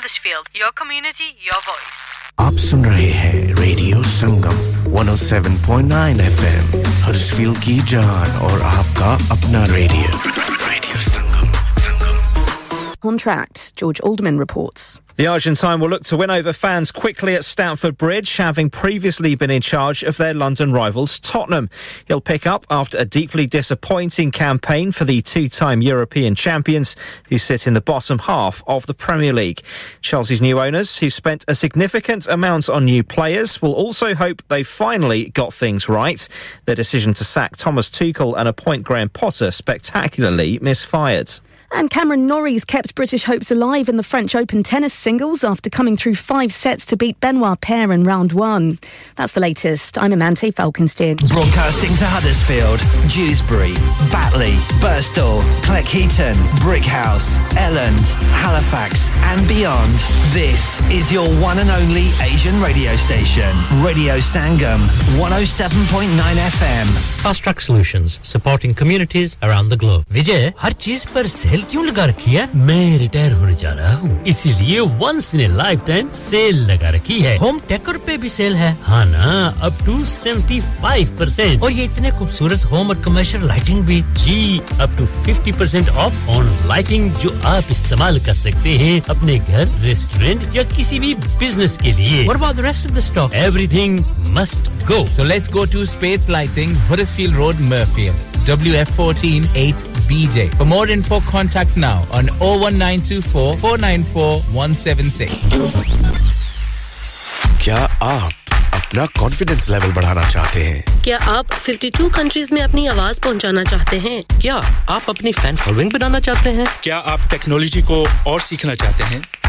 the heart of Huddersfield. Your community, your voice. आप सुन रहे हैं रेडियो संगम 107.9 एफएम हडर्सफील्ड की जान और आपका अपना radio radio Sangam Contract, George Alderman reports. The Argentine will look to win over fans quickly at Stamford Bridge, having previously been in charge of their London rivals Tottenham. He'll pick up after a deeply disappointing campaign for the two time European champions, who sit in the bottom half of the Premier League. Chelsea's new owners, who spent a significant amount on new players, will also hope they finally got things right. Their decision to sack Thomas Tuchel and appoint Graham Potter spectacularly misfired. And Cameron Norrie's kept British hopes alive in the French Open tennis singles after coming through five sets to beat Benoit Paire in round one. That's the latest. I'm Amante Falkenstein. Broadcasting to Huddersfield, Dewsbury, Batley, Burstall, Cleckheaton, Brickhouse, Elland, Halifax, and beyond. This is your one and only Asian radio station, Radio Sangam, 107.9 FM. Fast Track Solutions, supporting communities around the globe. विजय हर चीज पर cell क्यों लगा रखी है मैं retire होने जा रहा हूँ इसीलिए once in a lifetime sale लगा रखी है होम टेकर पे भी सेल है हाँ ना अप टू 75 परसेंट और ये इतने खूबसूरत होम और कमर्शियल लाइटिंग भी जी up to 50 percent off on lighting जो आप इस्तेमाल कर सकते हैं अपने घर रेस्टोरेंट या किसी भी बिज़नेस के लिए about the rest of the stock? Everything must go. So let's go to Spades Lighting, Huddersfield Road, Murfield. WF14 8BJ. For more info, contact now on 01924 494 176. क्या आप अपना कॉन्फिडेंस लेवल बढ़ाना चाहते हैं? क्या आप 52 कंट्रीज़ में अपनी आवाज़ पहुंचाना चाहते हैं? क्या आप अपनी फ़ैन फॉलोइंग बनाना चाहते हैं? क्या आप टेक्नोलॉजी को और सीखना चाहते हैं?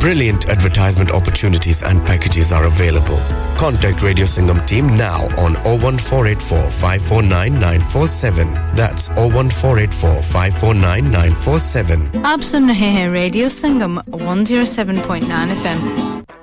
Brilliant advertisement opportunities and packages are available. Contact Radio Singham team now on 01484 549 947. That's 01484 549 947. आप सुन रहे हैं रेडियो संगम 107.9 एफएम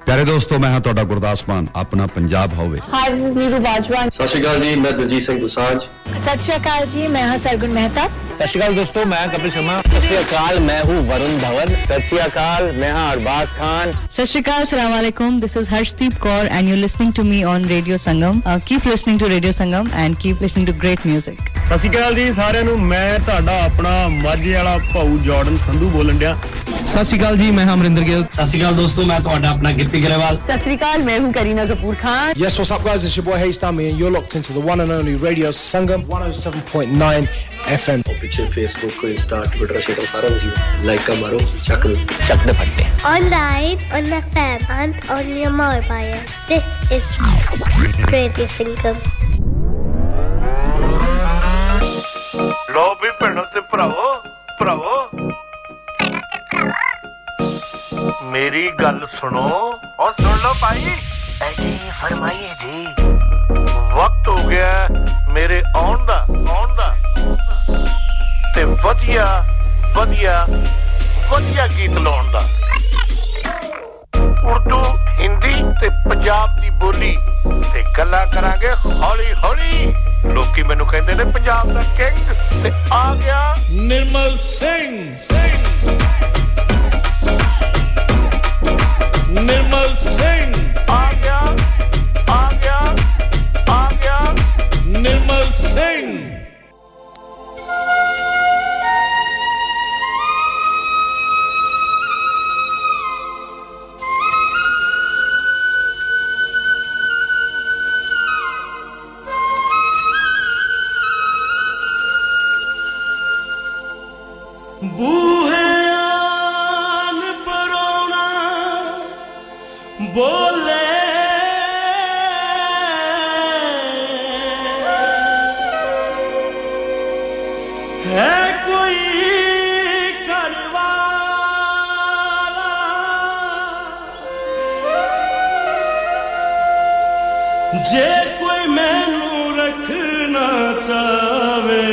ਪਿਆਰੇ ਦੋਸਤੋ ਮੈਂ ਹਾਂ ਤੁਹਾਡਾ ਗੁਰਦਾਸ ਮਾਨ ਆਪਣਾ ਪੰਜਾਬ ਹੋਵੇ hi this is Neeru Bajwa Sat Sri Akal ਜੀ ਮੈਂ ਦਲਜੀਤ ਸਿੰਘ ਦੁਸਾਂਝ सत श्री अकाल जी मैं हाँ सरगुन मेहता ਸਤਿ ਸ਼੍ਰੀ ਅਕਾਲ ਦੋਸਤੋ ਮੈਂ ਕਪਿਲ ਸ਼ਰਮਾ। ਸਤਿ ਸ਼੍ਰੀ ਅਕਾਲ ਮੈਂ ਹੂੰ ਵਰੁਣ ਧਵਨ। ਸਤਿ ਸ਼੍ਰੀ ਅਕਾਲ ਮੈਂ ਹਾਂ ਅਰਬਾਜ਼ ਖਾਨ। ਸਤਿ ਸ਼੍ਰੀ ਅਕਾਲ ਸਲਾਮ ਅਲੈਕੁਮ this is Harshdeep Kaur and you listening to me on radio Sangam keep listening to radio Sangam and keep listening to great 뮤직 ਸਤਿ ਸ਼੍ਰੀ ਅਕਾਲ ਜੀ ਸਾਰਿਆਂ ਨੂੰ। ਮੈਂ ਤੁਹਾਡਾ ਆਪਣਾ ਮਾਝੇ ਵਾਲਾ ਭਾਊ ਜਾਰਡਨ ਸੰਧੂ ਬੋਲਣ ਡਿਆ। ਸਤਿ ਸ਼੍ਰੀ ਅਕਾਲ ਜੀ ਮੈਂ ਅਮਰਿੰਦਰ ਗਿੱਲ। ਸਤਿ ਸ਼੍ਰੀ ਅਕਾਲ ਦੋਸਤੋ ਮੈਂ ਤੁਹਾਡਾ ਆਪਣਾ ਗਿੱਪੀ ਗਰੇਵਾਲ। ਸਤਿ ਸ਼੍ਰੀ ਅਕਾਲ ਮੈਂ ਹੂੰ Kareena Kapoor Khan. Yes what's up guys? It's your boy Hayes Dummy and you're locked into the one and only radio Sangam 107.9 F M पीछे फेसबुक इंस्टा ट्विटर शेटर सारा कुछ लाइक मारो चक चक दे फटते online on the fan and on your mobile this is radio Sangam लो भी भैनों ते भरावो भरावो मेरी गल सुनो और सुन लो भाई जी फरमाइए जी वक्त हो गया मेरे आन का आन का ਤੇ ਵਧੀਆ ਵਧੀਆ ਵਧੀਆ ਗੀਤ ਲਾਉਣ ਦਾ। ਉਰਦੂ, ਹਿੰਦੀ ਤੇ ਪੰਜਾਬ ਦੀ ਬੋਲੀ ਤੇ ਗੱਲਾਂ ਕਰਾਂਗੇ ਹੌਲੀ ਹੌਲੀ ਲੋਕੀ ਮੈਨੂੰ ਕਹਿੰਦੇ ਨੇ, ਪੰਜਾਬ ਦਾ ਕਿੰਗ ਤੇ ਆ ਗਿਆ ਨਿਰਮਲ ਸਿੰਘ। ਨਿਰਮਲ ਸਿੰਘ। ਬੋਲੇ। ਹੈ ਕੋਈ ਕਰਵਾਲਾ ਜੇ ਕੋਈ ਮੈਨੂੰ ਰੱਖਣਾ ਚਾਵੇ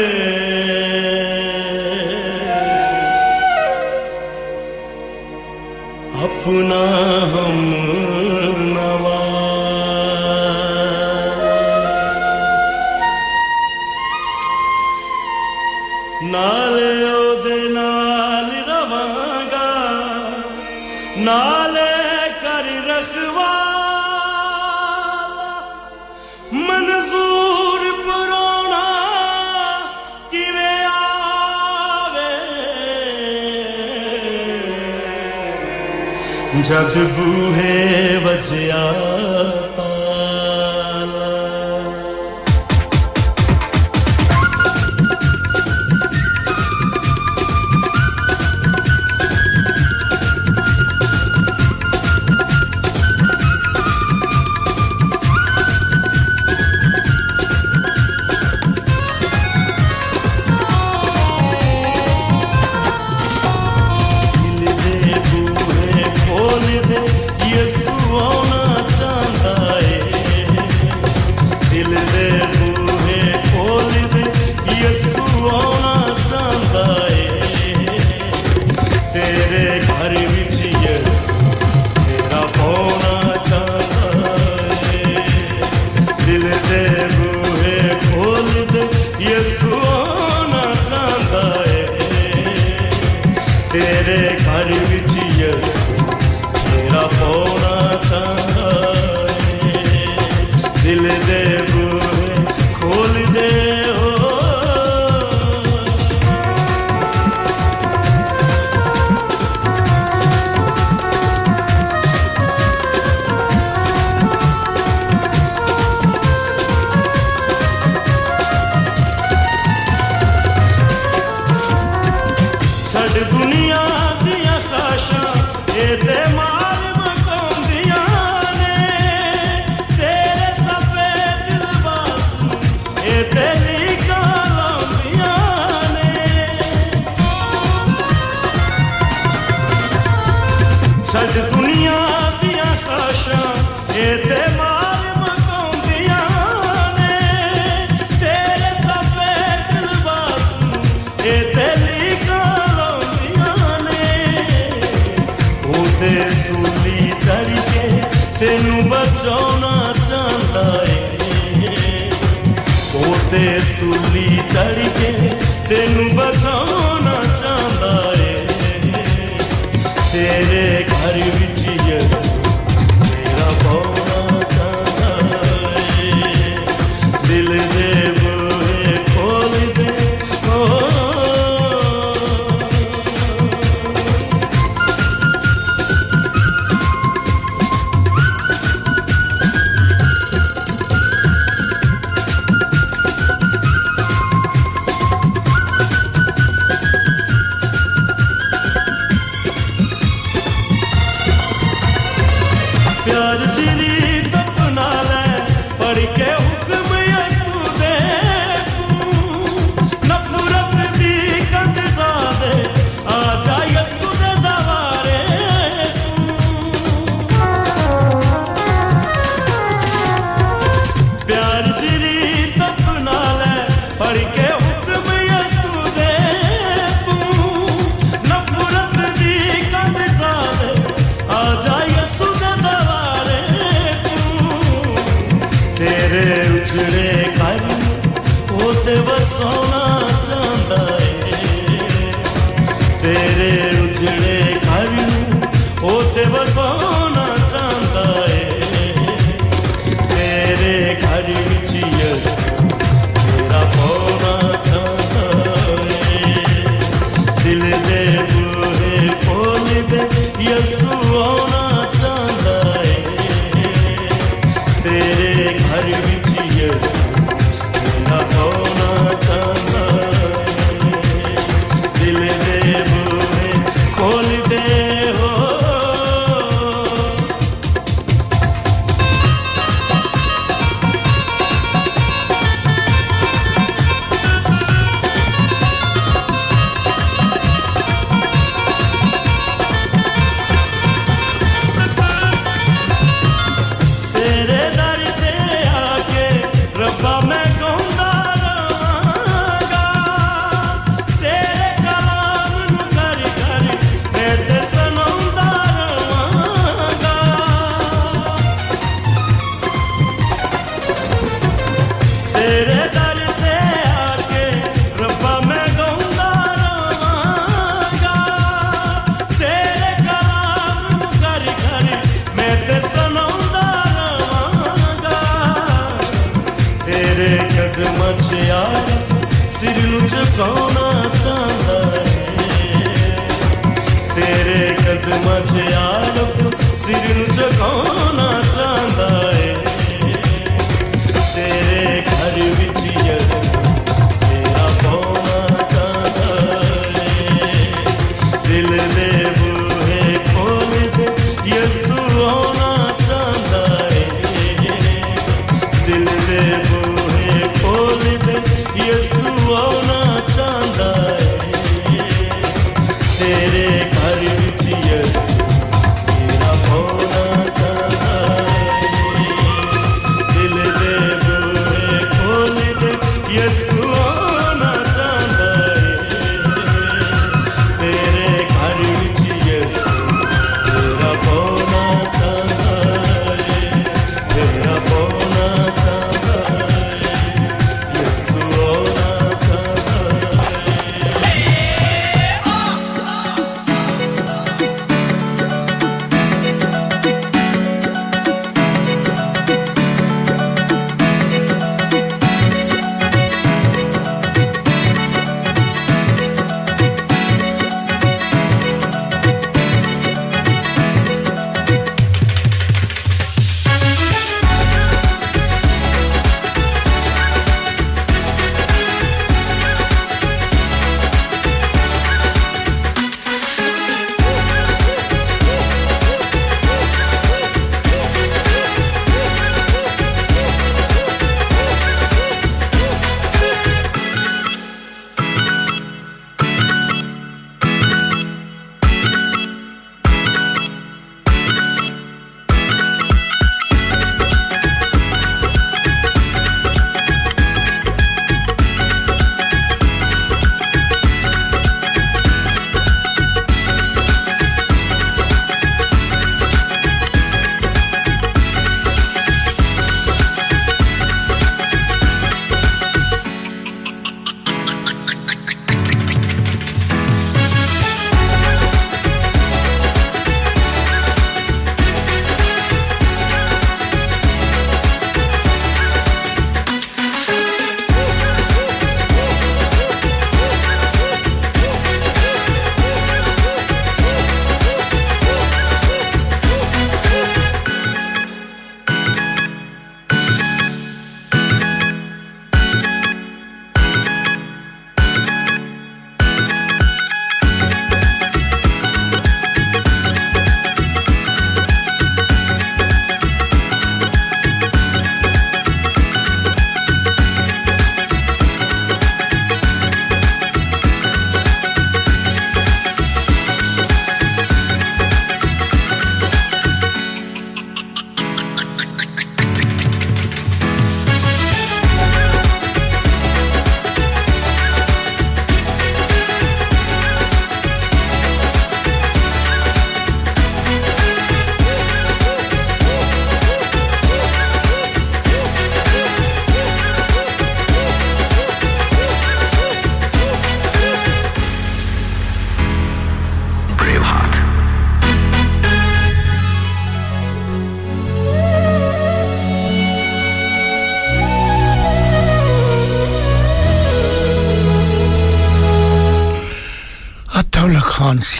अपना ਜਦ ਬੂਹੇ ਵਜਿਆ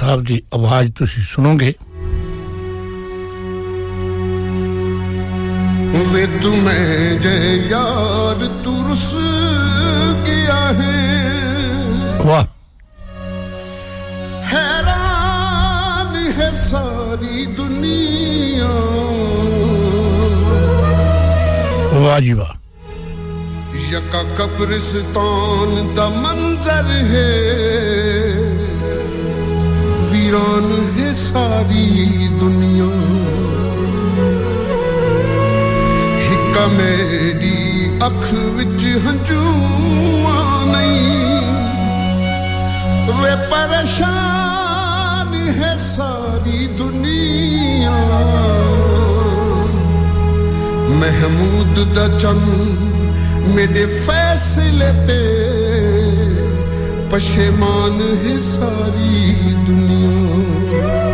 ਸਾਹਿਬ ਦੀ ਆਵਾਜ਼ ਤੁਸੀਂ ਸੁਣੋਗੇ ਵੇ ਤੂੰ ਮੈਂ ਜੇ ਯਾਰ ਤੂੰ ਰੁਸ ਗਿਆ ਹੈ ਵਾਹ हैरान है सारी दुनिया ਵਾਹ ਜੀ ਵਾਹ यका कब्रिस्तान दा मंजर है ਸਾਰੀ ਦੁਨੀਆ। ਹਿੱਕਾ ਮੇਰੀ ਅੱਖ ਵਿੱਚ ਹੰਝੂਆਂ ਨਹੀਂ। ਵੇ ਪਰੇਸ਼ਾਨ ਹੈ ਸਾਰੀ ਦੁਨੀਆ। ਮਹਿਮੂਦ ਦਾ ਚੰਨ ਮੇਰੇ ਫੈਸਲੇ ਤੇ। ਪਸ਼ਮਾਨ ਹੈ ਸਾਰੀ ਦੁਨੀਆ।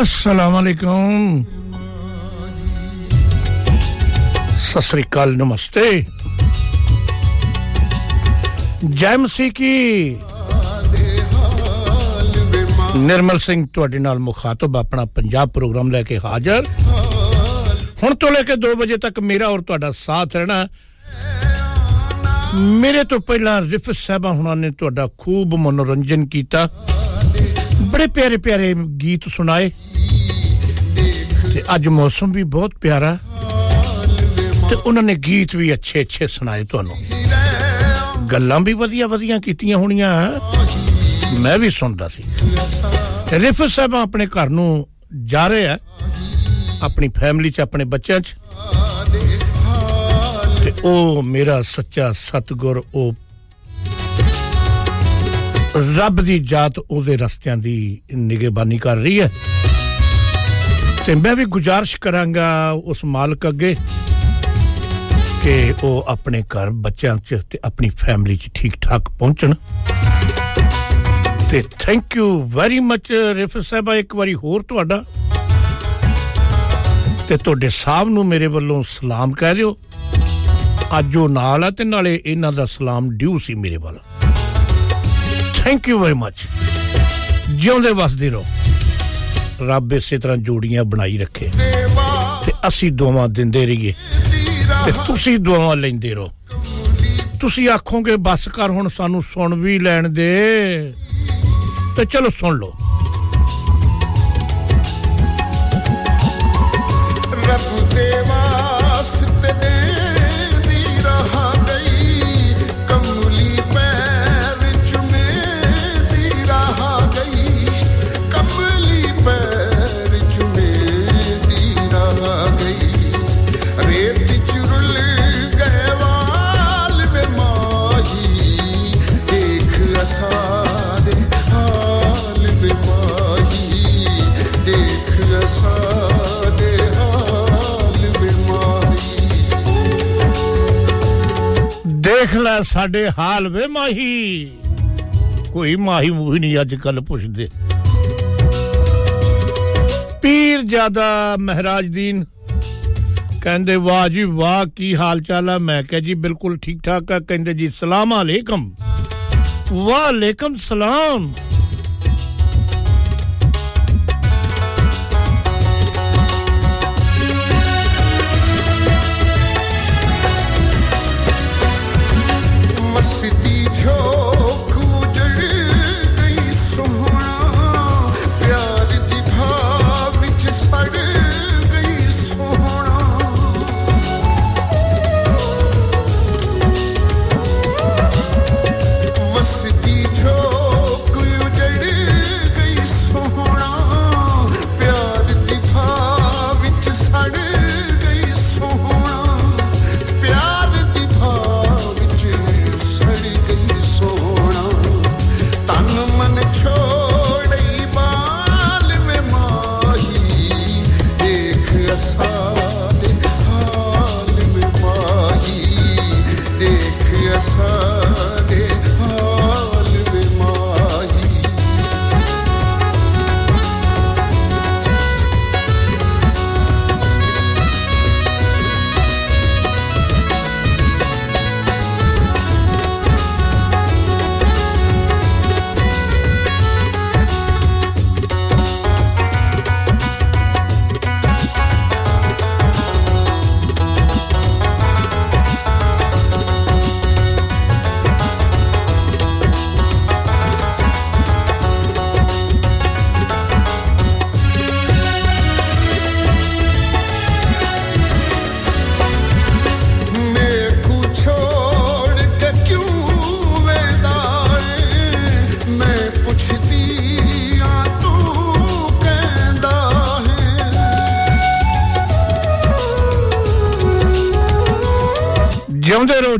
ਅਸਲਾਮੁਅਲੈਕਮ ਸਤਿ ਸ੍ਰੀ ਅਕਾਲ ਨਮਸਤੇ ਜੈ ਮਸੀਹ ਕੀ ਨਿਰਮਲ ਸਿੰਘ ਤੁਹਾਡੇ ਨਾਲ ਮੁਖਾਤਬ ਆਪਣਾ ਪੰਜਾਬ ਪ੍ਰੋਗਰਾਮ ਲੈ ਕੇ ਹਾਜ਼ਰ। ਹੁਣ ਤੋਂ ਲੈ ਕੇ 2 ਵਜੇ ਤੱਕ ਮੇਰਾ ਔਰ ਤੁਹਾਡਾ ਸਾਥ ਰਹਿਣਾ ਮੇਰੇ ਤੋਂ ਪਹਿਲਾਂ ਰਿਫਤ ਸਾਹਿਬਾ ਹੁਣਾਂ ਨੇ ਤੁਹਾਡਾ ਖੂਬ ਮਨੋਰੰਜਨ ਕੀਤਾ। ਬੜੇ ਪਿਆਰੇ ਪਿਆਰੇ ਗੀਤ ਸੁਣਾਏ। ਤੇ ਅੱਜ ਮੌਸਮ ਵੀ ਬਹੁਤ ਪਿਆਰਾ। ਤੇ ਉਹਨਾਂ ਨੇ ਗੀਤ ਵੀ ਅੱਛੇ ਅੱਛੇ ਸੁਣਾਏ ਤੁਹਾਨੂੰ। ਗੱਲਾਂ ਵੀ ਵਧੀਆ ਵਧੀਆ ਕੀਤੀਆਂ ਹੋਣੀਆਂ। ਮੈਂ ਵੀ ਸੁਣਦਾ ਸੀ। ਰਿਫਤ ਸਾਹਿਬ ਆਪਣੇ ਘਰ ਨੂੰ ਜਾ ਰਹੇ ਆ। ਆਪਣੀ ਫੈਮਿਲੀ ਚ, ਆਪਣੇ ਬੱਚਿਆਂ ਚ। ਤੇ ਉਹ ਮੇਰਾ ਸੱਚਾ ਸਤਗੁਰ, ਉਹ ਰੱਬ ਦੀ ਜਾਤ ਉਹਦੇ ਰਸਤਿਆਂ ਦੀ ਨਿਗਹਿਬਾਨੀ ਕਰ ਰਹੀ ਹੈ। ਤੇ ਮੈਂ ਵੀ ਗੁਜ਼ਾਰਿਸ਼ ਕਰਾਂਗਾ ਉਸ ਮਾਲਕ ਅੱਗੇ ਕਿ ਉਹ ਆਪਣੇ ਘਰ ਬੱਚਿਆਂ 'ਚ ਤੇ ਆਪਣੀ ਫੈਮਿਲੀ 'ਚ ਠੀਕ ਠਾਕ ਪਹੁੰਚਣ। ਤੇ ਥੈਂਕ ਯੂ ਵੈਰੀ ਮੱਚ ਰਿਫ ਸਾਹਿਬਾ, ਇੱਕ ਵਾਰੀ ਹੋਰ ਤੁਹਾਡਾ। ਤੇ ਤੁਹਾਡੇ ਸਾਹਿਬ ਨੂੰ ਮੇਰੇ ਵੱਲੋਂ ਸਲਾਮ ਕਹਿ ਦਿਓ। ਅੱਜ ਉਹ ਨਾਲ ਆ ਤੇ ਨਾਲੇ ਇਹਨਾਂ ਦਾ ਸਲਾਮ ਡਿਊ ਸੀ ਮੇਰੇ ਵੱਲ। ਥੈਂਕ ਯੂ ਵੈਰੀ ਮੱਚ ਜਿਉਂਦੇ ਵਸਦੇ ਰਹੋ। ਰੱਬ ਇਸੇ ਤਰ੍ਹਾਂ ਜੋੜੀਆਂ ਬਣਾਈ ਰੱਖੇ। ਤੇ ਅਸੀਂ ਦੁਆਵਾਂ ਦਿੰਦੇ ਰਹੀਏ। ਤੇ ਤੁਸੀਂ ਦੁਆਵਾਂ ਲੈਂਦੇ ਰਹੋ। ਤੁਸੀਂ ਆਖੋਗੇ, ਬਸ ਕਰ, ਹੁਣ ਸਾਨੂੰ ਸੁਣ ਵੀ ਲੈਣ ਦੇ। ਤੇ ਚਲੋ ਸੁਣ ਲਓ। ਰੱਬ ਦੇਖ ਲੈ ਸਾਡੇ ਹਾਲ ਵੇ ਮਾਹੀ। ਕੋਈ ਮਾਹੀ ਮੂਹੀ ਨਹੀਂ ਅੱਜ ਕੱਲ ਪੁੱਛਦੇ। ਪੀਰ ਜ਼ਿਆਦਾ ਮਹਾਰਾਜ ਦੀਨ, ਕਹਿੰਦੇ, ਵਾਹ ਜੀ ਵਾਹ, ਕੀ ਹਾਲ ਚਾਲ ਆ? ਮੈਂ ਕਿਹਾ ਜੀ, ਬਿਲਕੁਲ ਠੀਕ ਠਾਕ ਆ। ਕਹਿੰਦੇ ਜੀ, ਸਲਾਮ ਅਲੈਕਮ। ਵਾਲੇਕਮ ਸਲਾਮ।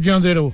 de Jandeiro.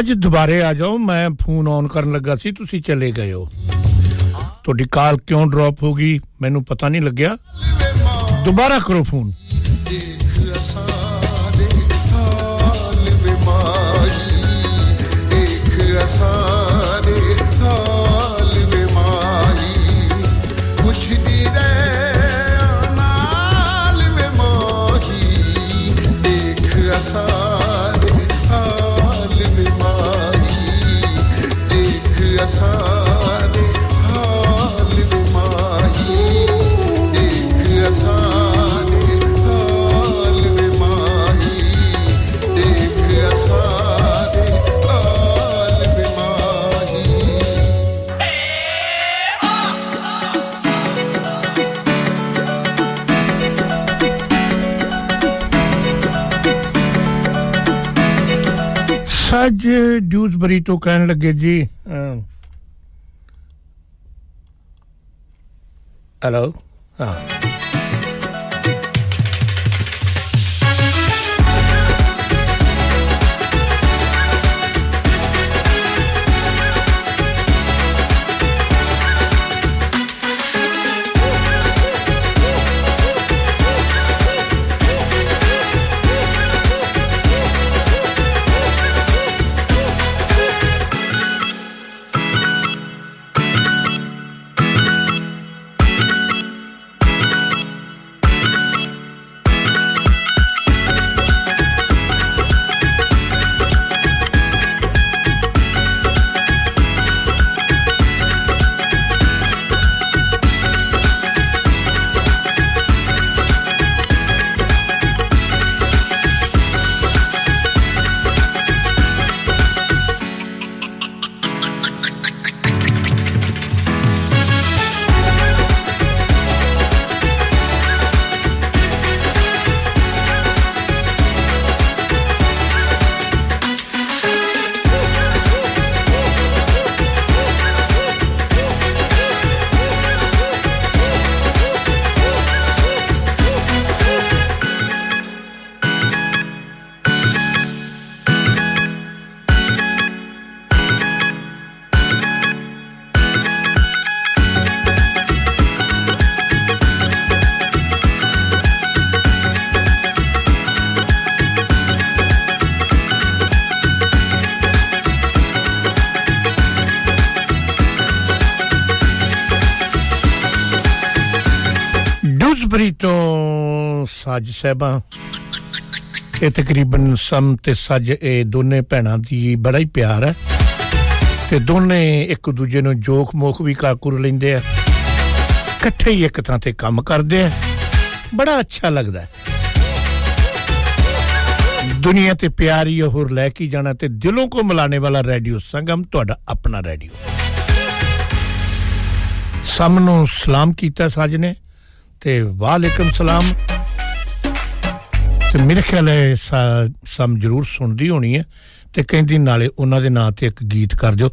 ਸੱਜ ਦੁਬਾਰੇ ਆ ਜਾਓ, ਮੈਂ ਫੋਨ ਆਨ ਕਰਨ ਲੱਗਾ ਸੀ, ਤੁਸੀਂ ਚਲੇ ਗਏ ਹੋ। ਤੁਹਾਡੀ ਕਾਲ ਕਿਉਂ ਡ੍ਰੌਪ ਹੋ ਗਈ? ਮੈਨੂੰ ਪਤਾ ਨਹੀਂ ਲੱਗਿਆ। ਦੁਬਾਰਾ ਕਰੋ ਫੋਨ ਸੱਜ ਡਿਊਸਬਰੀ ਤੋਂ ਕਹਿਣ ਲੱਗੇ ਜੀ ਹੈਲੋ ਹਾਂ ਡਿਊਸਬਰੀ ਤੋਂ ਸਾਜ ਸਾਹਿਬਾਂ। ਇਹ ਤਕਰੀਬਨ ਸਮ ਤੇ ਸੱਜ ਇਹ ਦੋਨੇ ਭੈਣਾਂ ਦੀ ਬੜਾ ਹੀ ਪਿਆਰ ਹੈ। ਤੇ ਦੋਨੇ ਇੱਕ ਦੂਜੇ ਨੂੰ ਜੋਖ ਮੋਖ ਵੀ ਕਾਕੁਰ ਲੈਂਦੇ ਆ। ਇਕੱਠੇ ਹੀ ਇੱਕ ਥਾਂ ਤੇ ਕੰਮ ਕਰਦੇ ਆ। ਬੜਾ ਅੱਛਾ ਲੱਗਦਾ ਹੈ। ਦੁਨੀਆ ਤੇ ਪਿਆਰ ਹੀ ਹੋਰ ਲੈ ਕੇ ਜਾਣਾ ਤੇ ਦਿਲੋਂ ਕੋ ਮਿਲਾने ਵਾਲਾ ਰੇਡੀਓ ਸੰਗਮ, ਤੁਹਾਡਾ ਆਪਣਾ ਰੇਡੀਓ। ਸਭ ਨੂੰ ਸਲਾਮ ਕੀਤਾ ਸਾਜ ਨੇ। ਤੇ ਵਾਲੇਕਮ ਸਲਾਮ। ਤੇ ਮੇਰੇ ਖਿਆਲ ਹੈ ਸਾ- ਸਮ ਜ਼ਰੂਰ ਸੁਣਦੀ ਹੋਣੀ ਹੈ ਤੇ ਕਹਿੰਦੀ ਨਾਲੇ ਉਹਨਾਂ ਦੇ ਨਾਂ ਤੇ ਇੱਕ ਗੀਤ ਕਰ ਦਿਓ।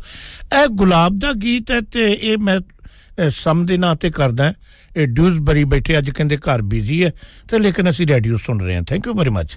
ਇਹ ਗੁਲਾਬ ਦਾ ਗੀਤ ਹੈ ਤੇ ਇਹ ਮੈਂ ਅਹ, ਸਮ ਦੇ ਨਾਂ ਤੇ ਕਰਦਾ ਇਹ ਡਿਊਸਬਰੀ ਬੈਠੇ ਅੱਜ ਕਹਿੰਦੇ ਘਰ ਬਿਜ਼ੀ ਹੈ ਤੇ ਲੇਕਿਨ ਅਸੀਂ ਰੇਡੀਓ ਸੁਣ ਰਹੇ ਹਾਂ। Thank you very much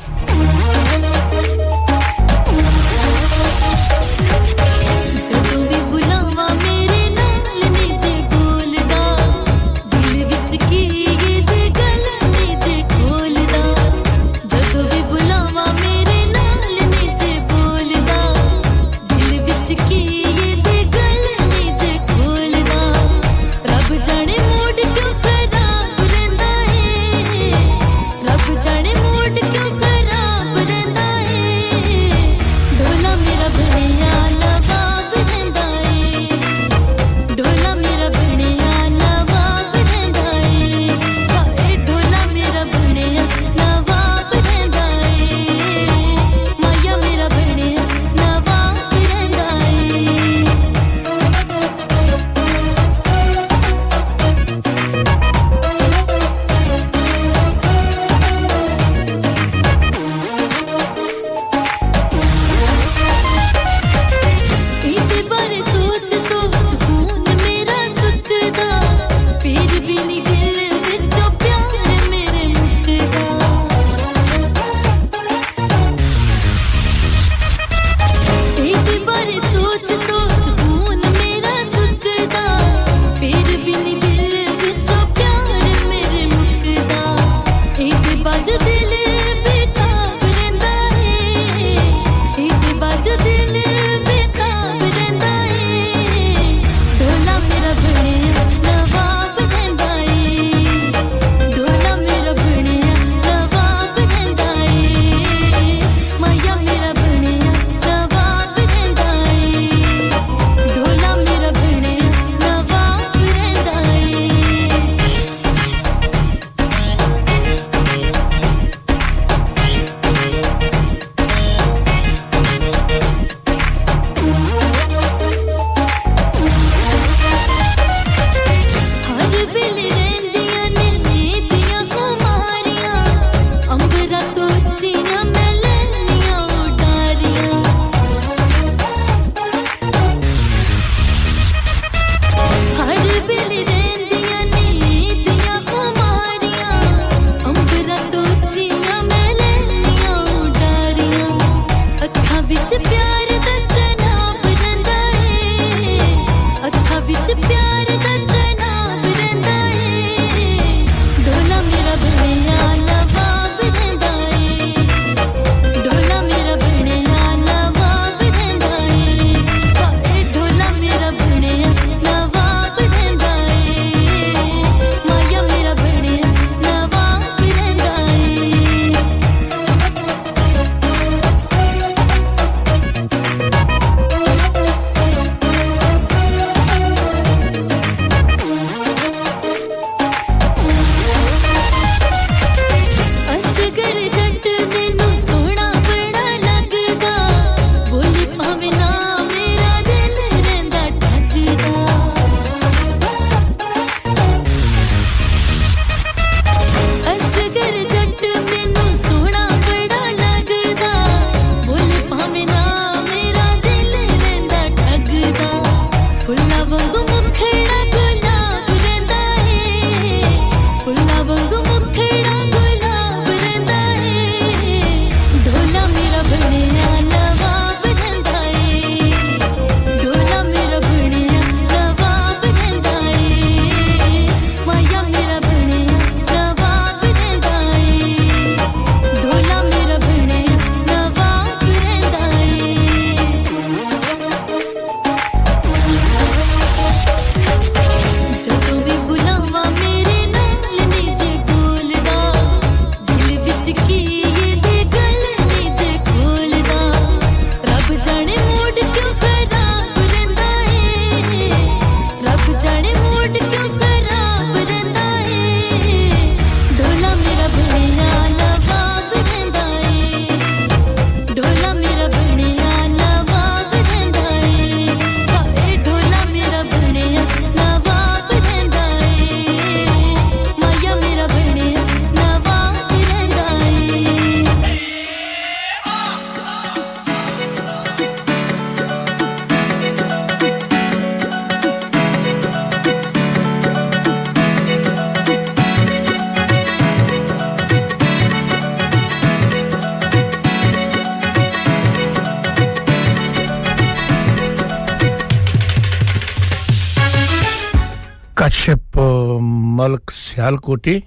Sialkoti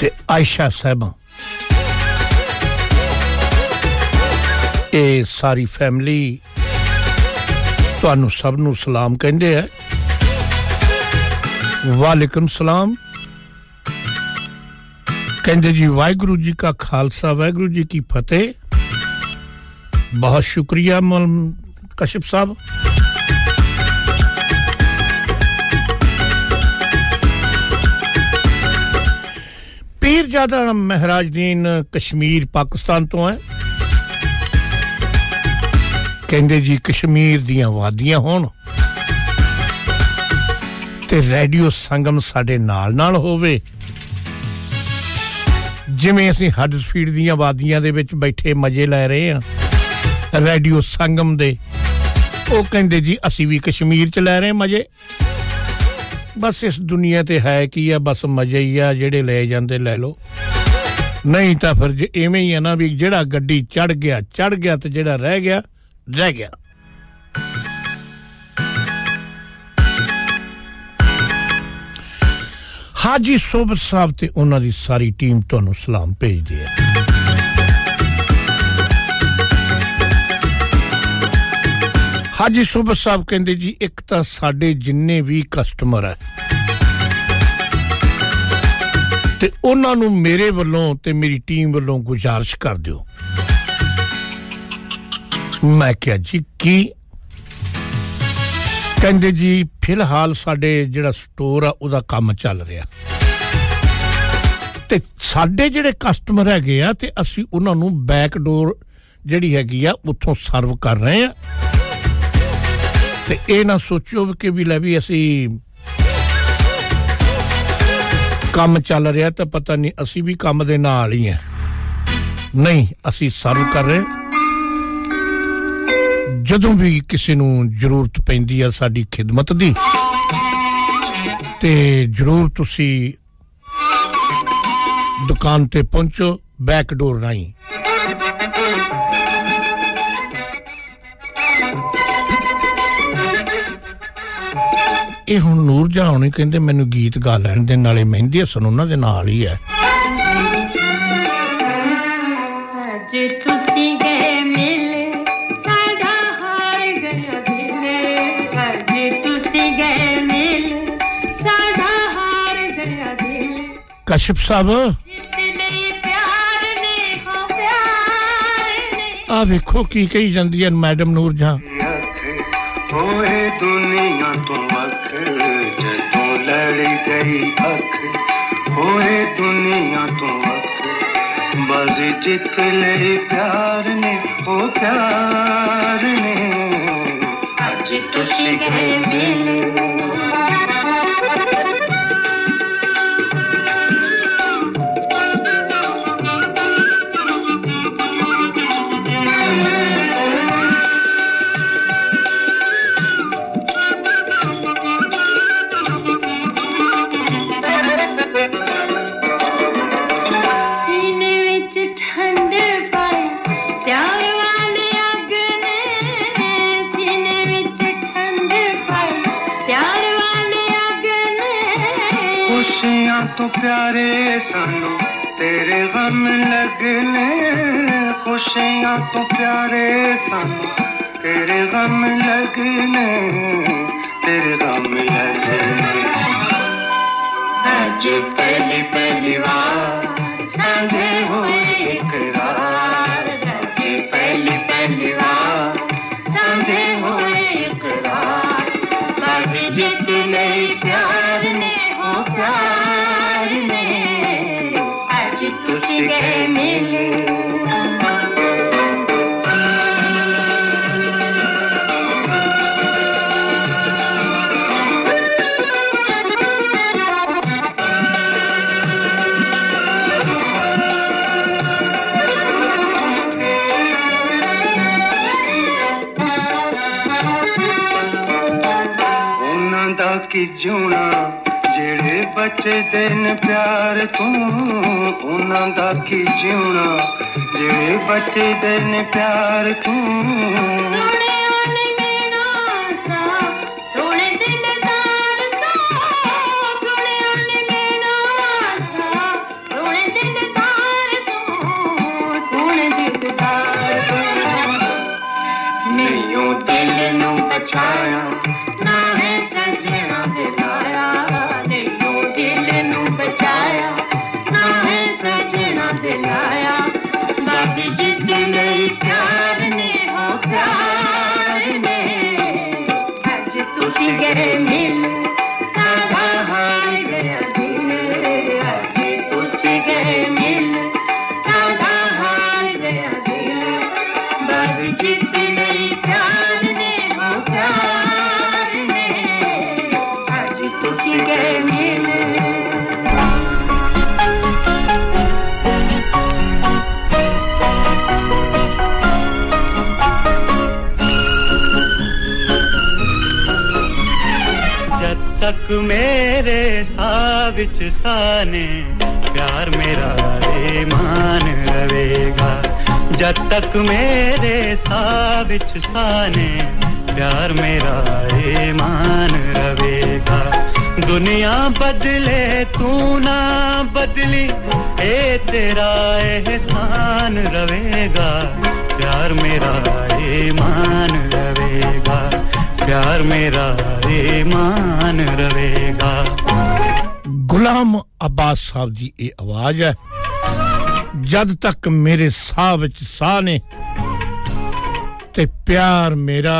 ਤੇ ਆਇਸ਼ਾ ਸਾਹਿਬਾ। ਇਹ ਸਾਰੀ ਫੈਮਿਲੀ ਤੁਹਾਨੂੰ ਸਭ ਨੂੰ ਸਲਾਮ ਕਹਿੰਦੇ ਆ। ਵਾਲੇਕਮ ਸਲਾਮ। ਕਹਿੰਦੇ ਜੀ, ਵਾਹਿਗੁਰੂ ਜੀ ਕਾ ਖਾਲਸਾ, ਵਾਹਿਗੁਰੂ ਜੀ ਕੀ ਫਤਿਹ। ਬਹੁਤ ਸ਼ੁਕਰੀਆ ਮਲ ਕਸ਼ਪ ਸਾਹਿਬ। ਪੀਰਜ਼ਾਦਾ ਮਹਾਰਾਜਦੀਨ ਕਸ਼ਮੀਰ ਪਾਕਿਸਤਾਨ ਤੋਂ ਹੈ। ਕਹਿੰਦੇ ਜੀ ਕਸ਼ਮੀਰ ਦੀਆਂ ਵਾਦੀਆਂ ਹੋਣ ਤੇ ਰੇਡੀਓ ਸੰਗਮ ਸਾਡੇ ਨਾਲ ਨਾਲ ਹੋਵੇ। ਜਿਵੇਂ ਅਸੀਂ ਹੱਡਸਫੀਲਡ ਦੀਆਂ ਵਾਦੀਆਂ ਦੇ ਵਿੱਚ ਬੈਠੇ ਮਜ਼ੇ ਲੈ ਰਹੇ ਹਾਂ, ਰੇਡੀਓ ਸੰਗਮ ਦੇ। ਉਹ ਕਹਿੰਦੇ ਜੀ ਅਸੀਂ ਵੀ ਕਸ਼ਮੀਰ ਚ ਲੈ ਰਹੇ ਮਜ਼ੇ। ਬਸ ਇਸ ਦੁਨੀਆ ਤੇ ਹੈ ਕੀ ਆ, ਬਸ ਮਜ਼ੇ ਹੀ ਆ, ਜਿਹੜੇ ਲੈ ਜਾਂਦੇ ਲੈ ਲਓ। ਨਹੀਂ ਤਾਂ ਫਿਰ ਜੇ ਐਵੇਂ ਹੀ ਆ ਨਾ ਵੀ ਜਿਹੜਾ ਗੱਡੀ ਚੜ ਗਿਆ ਚੜ ਗਿਆ ਤੇ ਜਿਹੜਾ ਰਹਿ ਗਿਆ ਰਹਿ ਗਿਆ। ਹਾਜੀ ਸੋਬਤ ਸਾਹਿਬ ਤੇ ਉਹਨਾਂ ਦੀ ਸਾਰੀ ਟੀਮ ਤੁਹਾਨੂੰ ਸਲਾਮ ਭੇਜਦੀ ਹੈ ਹਾਜੀ ਸੋਬਤ ਸਾਹਿਬ ਕਹਿੰਦੇ ਜੀ, ਇੱਕ ਤਾਂ ਸਾਡੇ ਜਿੰਨੇ ਵੀ ਕਸਟਮਰ ਹੈ ਤੇ ਉਹਨਾਂ ਨੂੰ ਮੇਰੇ ਵੱਲੋਂ ਤੇ ਮੇਰੀ ਟੀਮ ਵੱਲੋਂ ਗੁਜ਼ਾਰਿਸ਼ ਕਰ ਦਿਓ। ਮੈਂ ਕਿਹਾ, ਜੀ, ਕੀ? ਕਹਿੰਦੇ, ਜੀ, ਫਿਲਹਾਲ ਸਾਡੇ ਜਿਹੜਾ ਸਟੋਰ ਆ, ਉਹਦਾ ਕੰਮ ਚੱਲ ਰਿਹਾ। ਤੇ ਸਾਡੇ ਜਿਹੜੇ ਕਸਟਮਰ ਹੈਗੇ ਆ, ਤੇ ਅਸੀਂ ਉਹਨਾਂ ਨੂੰ ਬੈਕ ਡੋਰ ਜਿਹੜੀ ਹੈਗੀ ਆ, ਉੱਥੋਂ ਸਰਵ ਕਰ ਰਹੇ ਆ। ਤੇ ਇਹ ਨਾ ਸੋਚਿਓ ਕਿ ਵੀ ਲੈ ਵੀ ਅਸੀਂ ਕੰਮ ਚੱਲ ਰਿਹਾ ਤਾਂ ਪਤਾ ਨਹੀਂ ਅਸੀਂ ਵੀ ਕੰਮ ਦੇ ਨਾਲ ਹੀ ਆ ਨਹੀਂ, ਅਸੀਂ ਸਰਵ ਕਰ ਰਹੇ ਜਦੋਂ ਵੀ ਕਿਸੇ ਨੂੰ ਜ਼ਰੂਰਤ ਪੈਂਦੀ ਆ ਸਾਡੀ ਖਿਦਮਤ ਦੀ, ਤੇ ਜ਼ਰੂਰ ਤੁਸੀਂ ਦੁਕਾਨ ਤੇ ਪਹੁੰਚੋ ਬੈਕ ਡੋਰ ਰਾਹੀਂ। ਇਹ ਹੁਣ ਨੂਰ ਜਹਾਂ ਹੁਣੀ ਕਹਿੰਦੇ ਮੈਨੂੰ ਗੀਤ ਗਾ ਲੈਣ ਦੇ ਨਾਲੇ ਮਹਿੰਦੀ ਹਸਨ ਉਹਨਾਂ ਦੇ ਨਾਲ ਹੀ ਹੈ। ਅੱਜ ਤੁਸੀਂ ਗਏ ਮਿਲੇ ਸਾਡਾ ਹਾਰ ਗਿਆ ਦਿਲ ਅੱਜ ਤੁਸੀਂ ਗਏ ਮਿਲੇ ਸਾਡਾ ਹਾਰ ਗਿਆ ਦਿਲ ਕਸ਼ਪ ਸਾਹਿਬ ਆ ਵੇਖੋ ਕੀ ਕਹੀ ਜਾਂਦੀ ਹੈ ਮੈਡਮ ਨੂਰ ਜਹਾਂ। ਹੋਏ ਦੁਨੀਆ ਤੋਂ ਲੜ ਗਈ ਅੱਖ ਹੋਏ ਦੁਨੀਆ ਤੋਂ ਵਖ ਬਸ ਜਿੱਤ ਲਈ ਪਿਆਰ ਨੇ ਉਹ ਪਿਆਰ ਨੇ। ਅੱਜ ਤੁਸੀਂ ਗਏ ਮਿਲੇ प्यारे सानू, तेरे गम लगने खुशियाँ तो प्यारे सानू, तेरे गम लगने, तेरे गम लगने। आज पहली पहली बार सांझे हुए इकरार आज पहली पहली बार। ਅੱਜ ਤੁਸੀਂ ਗਏ ਮਿਲੇ ਉਹਨਾਂ ਦਾ ਕੀ ਜੂਣਾ ਜਿਹੜੇ ਬਚਦੇ ਨੇ ਪਿਆਰ ਤੋਂ ਉਹਨਾਂ ਦਾ ਕੀ ਜੂਣਾ ਜਿਹੜੇ ਬਚਦੇ ਨੇ ਪਿਆਰ ਤੋਂ। ਜਦ ਤੱਕ ਮੇਰੇ ਸਾਹ ਵਿੱਚ ਸਾਹ ਨੇ ਪਿਆਰ ਮੇਰਾ ਈਮਾਨ ਰਵੇਗਾ ਜਦ ਤੱਕ ਮੇਰੇ ਸਾਹ ਵਿੱਚ ਸਾਹ ਨੇ ਪਿਆਰ ਮੇਰਾ ਈਮਾਨ ਰਵੇਗਾ ਦੁਨੀਆ ਬਦਲੇ, ਤੂੰ ਨਾ ਬਦਲੀ, ਏ ਤੇਰਾ ਇਹਸਾਨ ਰਵੇਗਾ ਪਿਆਰ ਮੇਰਾ ਈਮਾਨ ਰਵੇਗਾ प्यार मेरा ईमान रहेगा। ਗੁਲਾਮ ਅਬਾਸ ਸਾਹਿਬ ਦੀ ਇਹ ਆਵਾਜ਼ ਹੈ ਜਦ ਤੱਕ ਮੇਰੇ ਸਾਹ ਵਿੱਚ ਸਾਹ ਨੇ ਤੇ ਪਿਆਰ ਮੇਰਾ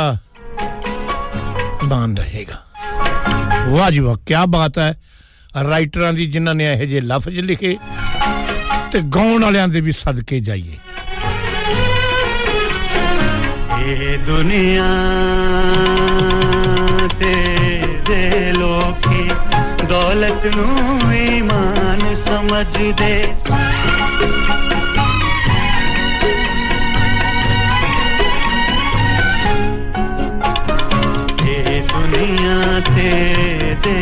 ਬਾਨ ਰਹੇਗਾ ਵਾਹ ਜੀ ਵਾਹ ਕੀ ਬਾਤ ਹੈ ਰਾਈਟਰਾਂ ਦੀ ਜਿਨ੍ਹਾਂ ਨੇ ਇਹੋ ਜਿਹੇ ਲਫ਼ਜ਼ ਲਿਖੇ ਤੇ ਗਾਉਣ ਵਾਲਿਆਂ ਦੇ ਵੀ ਸਦਕੇ ਜਾਈਏ दुनिया तेरे लोकी दौलत नू ईमान समझ दे। ये दुनिया तेरे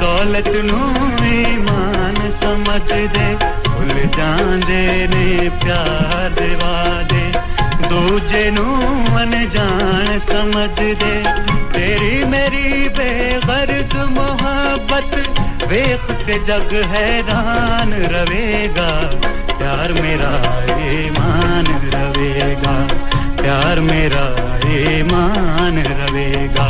दौलत नू ईमान समझ दे। भूल जाने प्यार वादे। ਦੂਜੇ ਨੂੰ ਅਣਜਾਣ ਸਮਝਦੇ ਤੇਰੀ ਮੇਰੀ ਬੇਗਰਜ਼ ਮੁਹੱਬਤ ਵੇਖ ਕੇ ਜਗ ਹੈਰਾਨ ਰਵੇਗਾ ਪਿਆਰ ਮੇਰਾ ਈਮਾਨ ਰਵੇਗਾ ਪਿਆਰ ਮੇਰਾ ਈਮਾਨ ਰਵੇਗਾ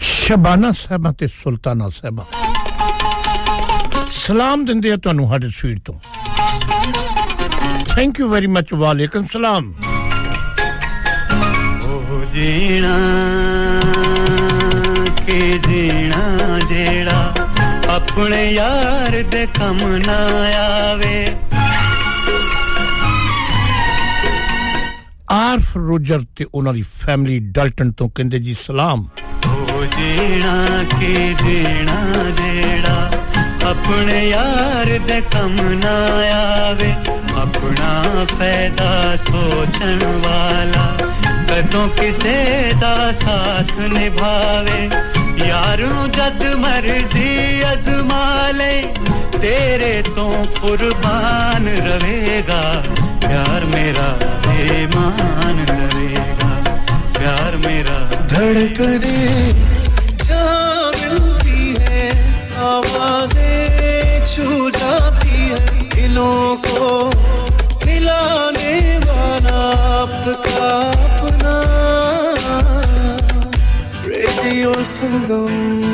ਸ਼ਬਾਨਾ ਸਾਹਿਬਾਂ ਤੇ ਸੁਲਤਾਨਾ ਸਾਹਿਬਾਂ ਸਲਾਮ ਦਿੰਦੇ ਆ ਤੁਹਾਨੂੰ ਹਰ ਸਵੀਟ ਤੋਂ। ਥੈਂਕ ਯੂ ਵੈਰੀ ਮਚ ਵਾਲੇਕਮ ਸਲਾਮ। ਉਹ ਜੀਣਾ ਕਿ ਜੀਣਾ ਜਿਹੜਾ ਆਪਣੇ ਯਾਰ ਦੇ ਕੰਮ ਨਾ ਆਵੇ। ਆਰਫ ਰੋਜਰ ਤੇ ਉਹਨਾਂ ਦੀ ਫੈਮਿਲੀ ਡਲਟਨ ਤੋਂ ਕਹਿੰਦੇ ਜੀ ਸਲਾਮ। ਉਹ ਜੀਣਾ ਕਿ ਜੀਣਾ ਜਿਹੜਾ अपने यार दे कम ना आवे, अपना फ़ायदा सोचन वाला। कदों किसे दा साथ निभावे, यारों जद मर्ज़ी अजमा ले तेरे तो कुर्बान रहेगा, प्यार मेरा बेमान रहेगा, प्यार मेरा धड़कने जा आवाज़ें छू जाती है दिलों को। मिलाने वाला आपका अपना। रेडियो संगम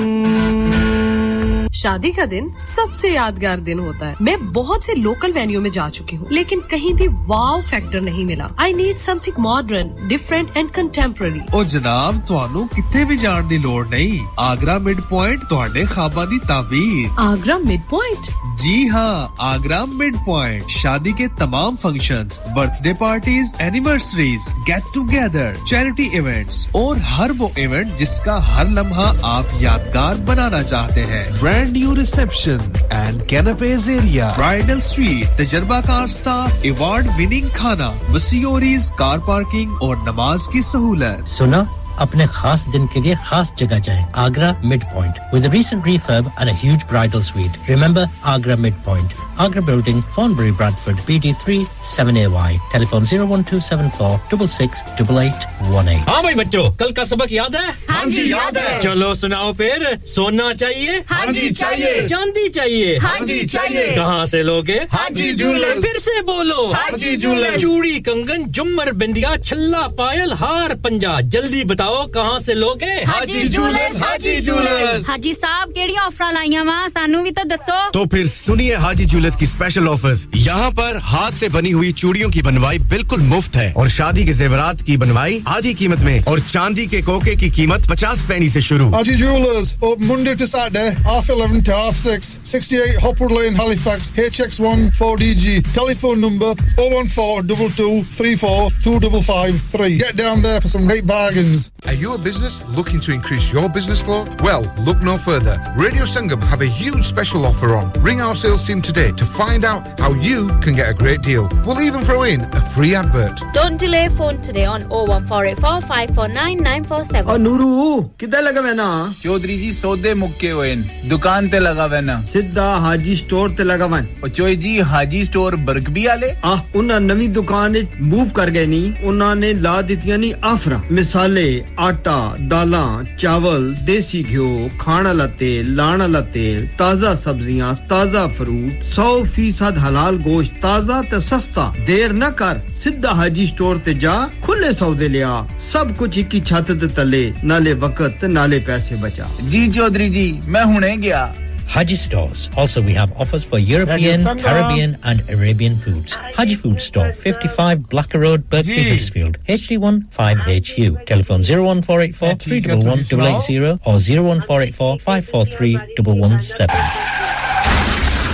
शादी का दिन सबसे यादगार दिन होता है मैं बहुत से लोकल वेन्यू में जा चुकी हूँ लेकिन कहीं भी वाव फैक्टर नहीं मिला I need something modern different and contemporary ਉਹ ਜਨਾਬ ਤੁਹਾਨੂੰ ਕਿੱਥੇ ਵੀ ਜਾਣ ਦੀ ਲੋੜ ਨਹੀਂ ਆਗਰਾ ਮਿਡ ਪੁਆਇੰਟ ਤੁਹਾਡੇ ਖਾਬਾਂ ਦੀ ਤਾਬੀਰ आगरा मिड पॉइंट जी हाँ आगरा मिड पॉइंट शादी के तमाम functions, birthday parties anniversaries get together charity events और हर वो इवेंट जिसका हर लम्हा आप यादगार बनाना चाहते हैं brand new reception and canapes area. Bridal suite, तजर्बा कार स्टाफ अवार्ड विनिंग खाना वसीओरीज कार पार्किंग और नमाज़ की सहूलत सुना अपने खास दिन के लिए खास जगह जाएँ। Agra mid point with recent refurb and a huge bridal suite remember Agra mid point Agra recent refurb and a huge bridal suite. Remember agra mid point agra seven Thornbury bradford bd3 7ay telephone 01274 668818 हाँ भाई बच्चों कल का सबक याद है? हाँ जी, याद है। चलो सुनाओ फिर। सोना चाहिए? हाँ जी, चाहिए। चांदी चाहिए। हाँ जी, चाहिए। कहाँ से लोगे? हाँ जी, जूलर्स। फिर से बोलो। हाँ जी, जूलर्स। चूड़ी कंगन जुमर बिंदिया छल्ला पायल हार पंजा। जल्दी बताओ कहाँ से लोगे? हाजी जूलर्स हाजी जूलर्स हाजी साहब केड़ी ऑफ़र लाइया वहाँ सानू भी तो दसो तो फिर सुनिए हाजी जूलर्स की स्पेशल ऑफर्स यहाँ पर हाथ से बनी हुई चूड़ियों की बनवाई बिल्कुल मुफ़्त है। और शादी के जेवरात की बनवाई आधी कीमत में। और चांदी के कोके की कीमत पचास पैनी ऐसी शुरू। Haji Jewelers, open Monday to Saturday, half 11 to half 6, 68 Hopwood Lane, Halifax, HX1 4DG. Telephone number 014 22 34 2553. Get down there for some great bargains. Are you a business looking to increase your business flow? Well, look no further. Radio Sangam have a huge special offer on. Ring our sales team today to find out how you can get a great deal. We'll even throw in a free advert. Don't delay phone today on 01484 549 947. और Nuru किधर लगा वैना चौधरी जी सौदे मुक्के हुए दुकान ते लगा वैना सिद्धा हाजी स्टोर ते लगा वन और चोई जी हाजी स्टोर बरगबी वाले आ उन्हें नवी दुकान मूव कर गए नी उन्होंने ला दितियां नी आफरा मिसाले ਆਟਾ, ਦਾਲਾਂ, ਚਾਵਲ, ਦੇਸੀ ਘਿਓ, ਖਾਣ ਵਾਲਾ ਤੇਲ, ਲਾਣ ਵਾਲਾ ਤੇਲ, ਤਾਜ਼ਾ ਸਬਜ਼ੀਆਂ, ਤਾਜ਼ਾ ਫਰੂਟ 100% ਹਲਾਲ ਗੋਸ਼ਤ ਤਾਜ਼ਾ ਤੇ ਸਸਤਾ। ਦੇਰ ਨਾ ਕਰ, ਸਿੱਧਾ ਹਾਜੀ ਸਟੋਰ ਤੇ ਜਾ ਖੁੱਲੇ ਸੌਦੇ ਲਿਆ। ਸਭ ਕੁਝ ਇੱਕ ਹੀ ਛੱਤ ਦੇ ਤਲੇ, ਨਾਲੇ ਵਕਤ, ਨਾਲੇ ਪੈਸੇ ਬਚਾ। ਜੀ ਚੌਧਰੀ ਜੀ, ਮੈਂ ਹੁਣੇ ਗਿਆ। Haji Stores. Also, we have offers for European, Caribbean, and Arabian foods. Haji Food Store, 55 Blacker Road, Berkeley, Huddersfield, HD1 5HU. Telephone 01484 311 880 or 01484 543 117.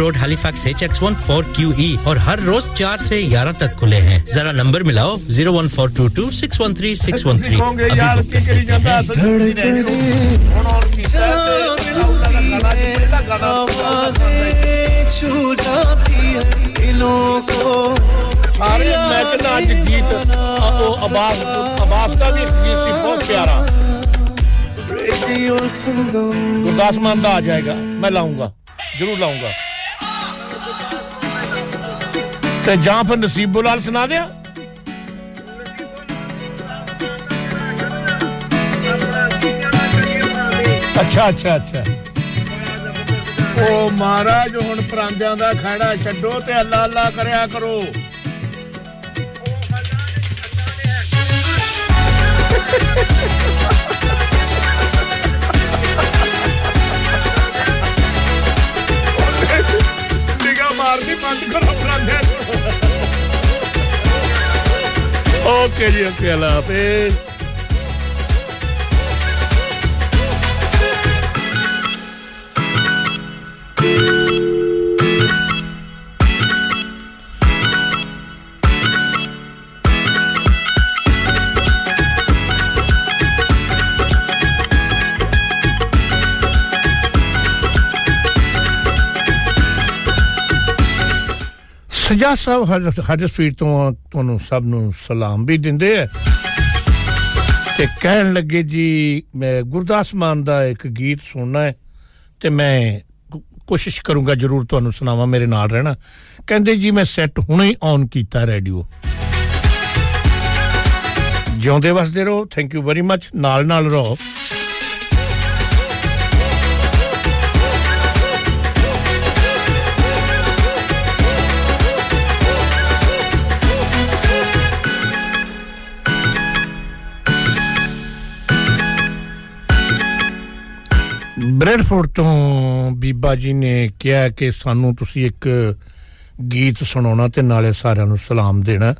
road Halifax H X one four Q E और हर रोज चार से ग्यारह तक खुले हैं। जरा number मिलाओ zero one four two two six one three six one three छू जाती है? दिलों को अरे मैं तो कहना आज गीत वो अबास अबास का भी गीत थी बहुत प्यारा। गुरदास आ जाएगा मैं लाऊँगा ज़रूर लाऊँगा। ਤੇ ਜਾਂ ਫਿਰ ਨਸੀਬੋ ਲਾਲ ਸੁਣਾ ਦਿਆਂ? ਅੱਛਾ ਅੱਛਾ ਅੱਛਾ। ਉਹ ਮਹਾਰਾਜ, ਹੁਣ ਪਰਾਂਦਿਆਂ ਦਾ ਖੜਾ ਛੱਡੋ ਤੇ ਅੱਲਾ ਅੱਲਾ ਕਰਿਆ ਕਰੋ। ਨਿਗਾਹ ਮਾਰਨੀ ਬੰਦ ਕਰੋ ਪਰਾਂਦਿਆਂ Oh, querían que a la ਸਜਾ ਸਾਹਿਬ, ਹਰ ਸਪੀਡ ਤੋਂ ਤੁਹਾਨੂੰ ਸਭ ਨੂੰ ਸਲਾਮ ਵੀ ਦਿੰਦੇ ਆ। ਤੇ ਕਹਿਣ ਲੱਗੇ ਜੀ, ਮੈਂ ਗੁਰਦਾਸ ਮਾਨ ਦਾ ਇੱਕ ਗੀਤ ਸੁਣਨਾ ਹੈ ਤੇ ਮੈਂ ਕੋ- ਕੋਸ਼ਿਸ਼ ਕਰੂੰਗਾ ਜਰੂਰ ਤੁਹਾਨੂੰ ਸੁਣਾਵਾਂ, ਮੇਰੇ ਨਾਲ ਰਹਿਣਾ। ਕਹਿੰਦੇ ਜੀ, ਮੈਂ ਸੈੱਟ ਹੁਣੇ ਹੀ ਔਨ ਕੀਤਾ ਰੇਡੀਓ। ਜਿਉਂਦੇ ਵਸਦੇ ਰਹੋ, ਥੈਂਕ ਯੂ ਵੈਰੀ ਮੱਚ ਨਾਲ ਨਾਲ ਰਹੋ। ਬ੍ਰੈਡਫੋਰਡ ਤੋਂ ਬੀਬਾ ਜੀ ਨੇ ਕਿਹਾ ਕਿ ਸਾਨੂੰ ਤੁਸੀਂ ਇੱਕ ਗੀਤ ਸੁਣਾਉਣਾ ਤੇ ਨਾਲੇ ਸਾਰਿਆਂ ਨੂੰ ਸਲਾਮ ਦੇਣਾ।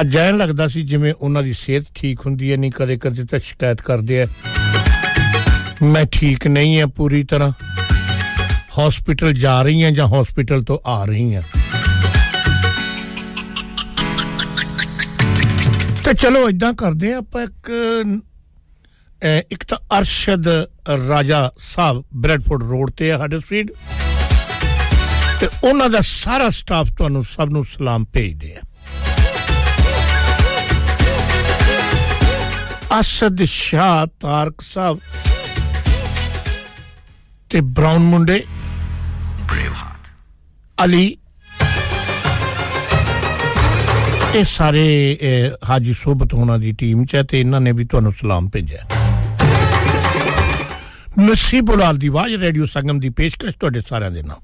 ਅੱਜ ਐਂ ਲੱਗਦਾ ਸੀ ਜਿਵੇਂ ਉਹਨਾਂ ਦੀ ਸਿਹਤ ਠੀਕ ਹੁੰਦੀ ਹੈ, ਨਹੀਂ ਕਦੇ ਕਦੇ ਤਾਂ ਸ਼ਿਕਾਇਤ ਕਰਦੇ ਆ। ਮੈਂ ਠੀਕ ਨਹੀਂ ਹਾਂ ਪੂਰੀ ਤਰ੍ਹਾਂ। ਹਸਪੀਟਲ ਜਾ ਰਹੀ ਹਾਂ ਜਾਂ ਹਸਪੀਟਲ ਤੋਂ ਆ ਰਹੀ ਹਾਂ ਤੇ ਚਲੋ ਇਦਾਂ ਕਰਦੇ ਆ, ਆਪਾਂ ਇੱਕ ਇੱਕ ਤਾਂ ਅਰਸ਼ਦ ਰਾਜਾ ਸਾਹਿਬ ਬ੍ਰੈਡਫੋਰਡ ਰੋਡ ਤੇ ਹੈ ਹਡਸਫੀਲਡ ਤੇ ਉਹਨਾਂ ਦਾ ਸਾਰਾ ਸਟਾਫ ਤੁਹਾਨੂੰ ਸਭ ਨੂੰ ਸਲਾਮ ਭੇਜਦੇ ਆ। ਅਸਦ ਸ਼ਾਹ ਤਾਰਕ ਸਾਹਿਬ ਤੇ ਬ੍ਰਾਊਨ ਮੁੰਡੇ। ਅਲੀ। ਇਹ ਸਾਰੇ ਹਾਜੀ ਸੋਬਤ ਹੋਣਾ ਦੀ ਟੀਮ ਚ ਹੈ ਤੇ ਇਹਨਾਂ ਨੇ ਵੀ ਤੁਹਾਨੂੰ ਸਲਾਮ ਭੇਜਿਆ। ਲੱਸੀ ਨਸੀਬੁਲਾਲ ਦੀ ਆਵਾਜ਼ ਰੇਡੀਓ ਸੰਗਮ ਦੀ ਪੇਸ਼ਕਸ਼ ਤੁਹਾਡੇ ਸਾਰਿਆਂ ਦੇ ਨਾਲ।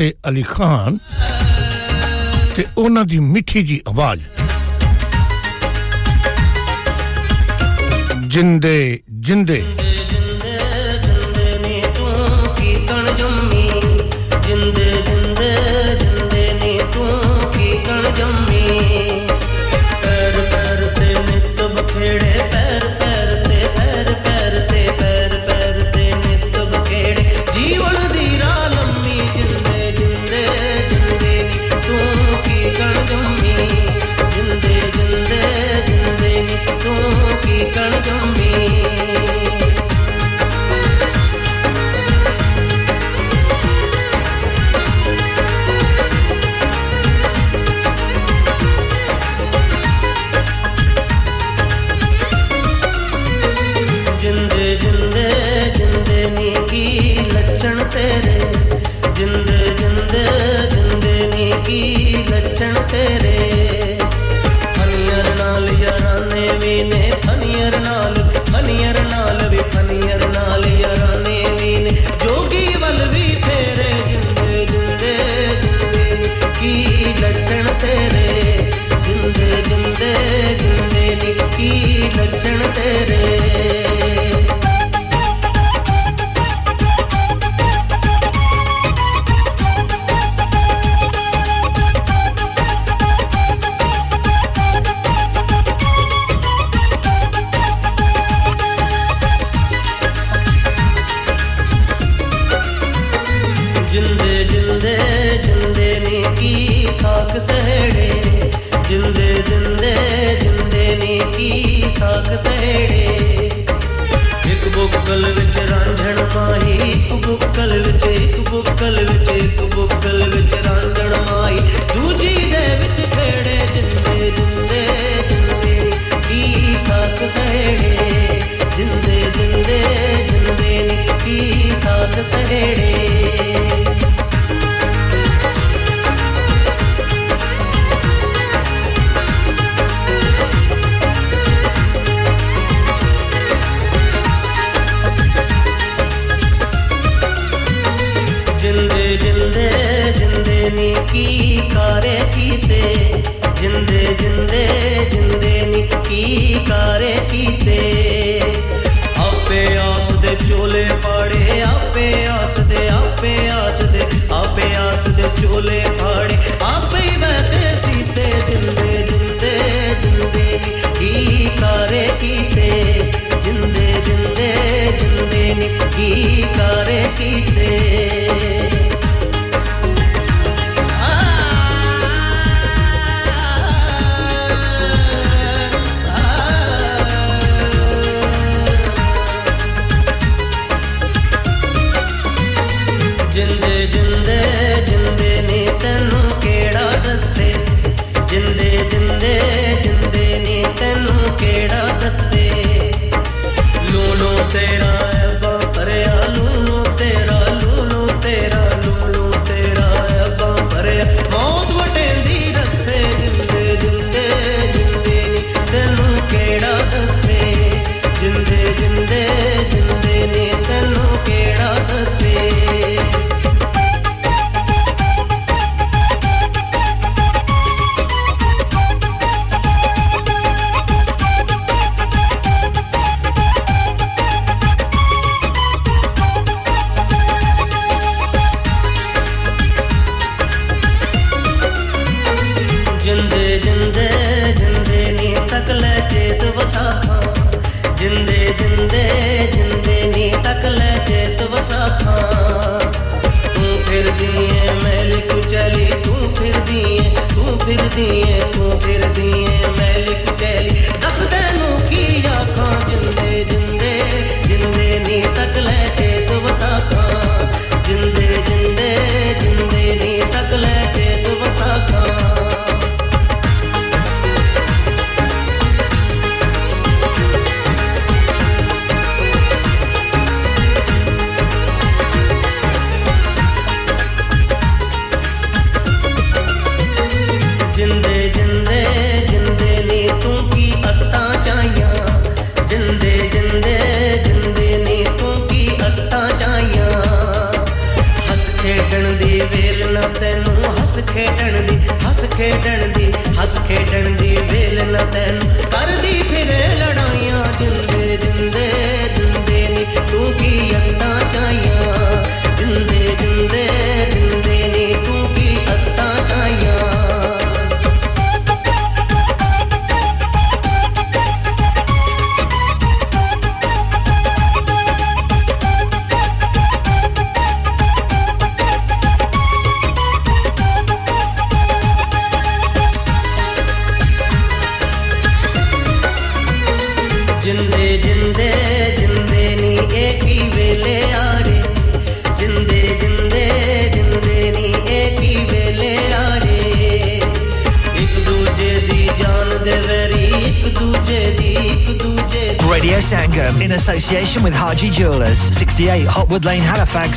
ਰਾਹਤ ਅਲੀ ਖਾਨ ਤੇ ਉਹਨਾਂ ਦੀ ਮਿੱਠੀ ਜੀ ਆਵਾਜ਼। ਜਿੰਦੇ ਜਿੰਦੇ।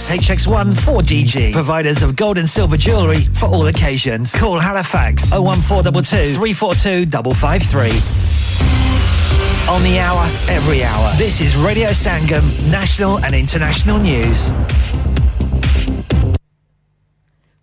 HX1 4DG. Providers of gold and silver jewellery for all occasions. Call Halifax 01422 342 553. On the hour, every hour. This is Radio Sangam, national and international news.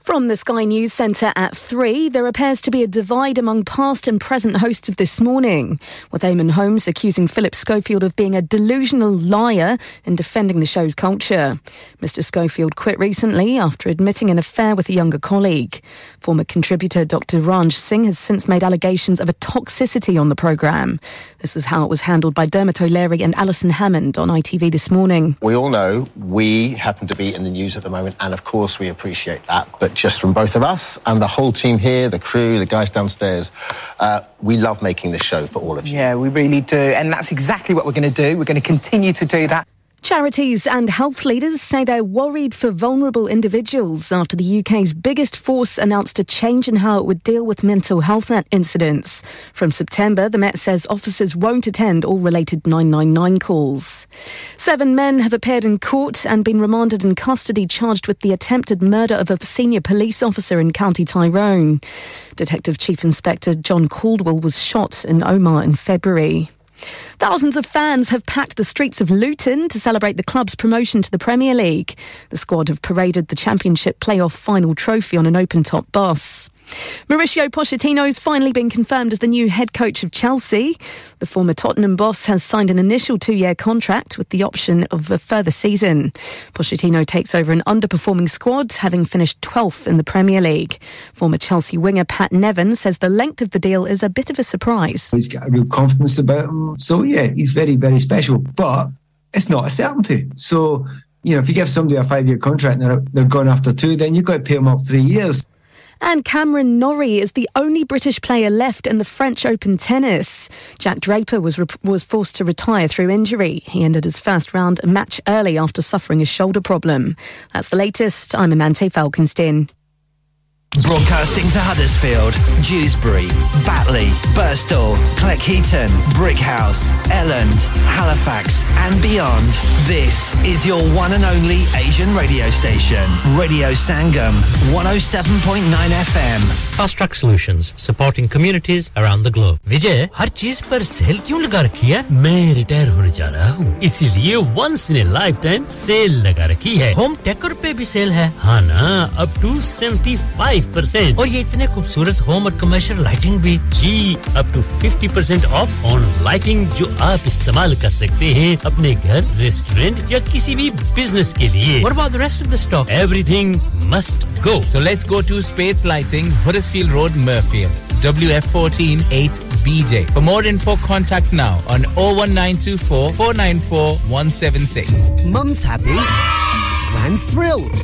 From the Sky News Centre at 3, there appears to be a divide among past and present hosts of This Morning, with Eamon Holmes accusing Philip Schofield of being a delusional liar in defending the show's culture. Mr Schofield quit recently after admitting an affair with a younger colleague. Former contributor Dr Ranj Singh has since made allegations of a toxicity on the programme. This is how it was handled by Dermot O'Leary and Alison Hammond on ITV this morning. We all know we happen to be in the news at the moment, and of course we appreciate that. But just from both of us and the whole team here, the crew, the guys downstairs, uh, we love making this show for all of you. Yeah, we really do. And that's exactly what we're going to do. We're going to continue to do that. Charities and health leaders say they're worried for vulnerable individuals after the UK's biggest force announced a change in how it would deal with mental health incidents. From September, the Met says officers won't attend all related 999 calls. Seven men have appeared in court and been remanded in custody charged with the attempted murder of a senior police officer in County Tyrone. Detective Chief Inspector John Caldwell was shot in Omagh in February. Thousands of fans have packed the streets of Luton to celebrate the club's promotion to the Premier League. The squad have paraded the Championship playoff final trophy on an open top bus. Mauricio Pochettino has finally been confirmed as the new head coach of Chelsea. The former Tottenham boss has signed an initial two year contract with the option of a further season. Pochettino takes over an underperforming squad, having finished 12th in the Premier League. Former Chelsea winger Pat Nevin says the length of the deal is a bit of a surprise. He's got a real confidence about him. So, yeah, he's very, very special. But it's not a certainty. So, you know, if you give somebody a five year contract and they're, they're gone after two, then you've got to pay them up three years. And Cameron Norrie is the only British player left in the French Open tennis. Jack Draper was re- was forced to retire through injury. He ended his first round a match early after suffering a shoulder problem. That's the latest. I'm Amante Falkenstein. Broadcasting to Huddersfield, Dewsbury, Batley, Burstall, Cleckheaton, Brickhouse, Elland, Halifax, and beyond. This is your one and only Asian radio station, Radio Sangam, 107.9 FM. Fast Track Solutions, supporting communities around the globe. विजय हर चीज पर cell क्यों लगा रखी है मैं retire होने जा रहा हूँ इसीलिए once in a lifetime sale लगा रखी है होम टेकर पे भी सेल है हाँ ना अप टू 75 परसेंट और ये इतने खूबसूरत होम और कमर्शियल लाइटिंग भी जी up to 50 percent off on lighting जो आप इस्तेमाल कर सकते हैं अपने घर रेस्टोरेंट या किसी भी बिजनेस के लिए What about the rest of the stock? Everything must go. So let's go to Spades Lighting, Huddersfield Road, Murfield. WF14 8BJ. For more info, contact now on 01924 494 176. Mum's happy. Grand's thrilled.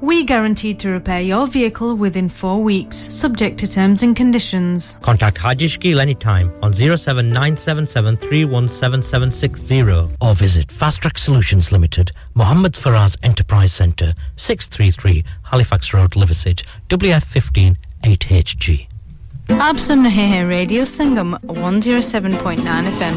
We guarantee to repair your vehicle within four weeks, subject to terms and conditions. Contact Haji Shkil anytime on 07977317760 or visit Fast Track Solutions Limited, Mohammed Faraz Enterprise Centre, 633 Halifax Road, Liversedge, WF15 8HG. आप सुन रहे हैं radio संगम 107.9 FM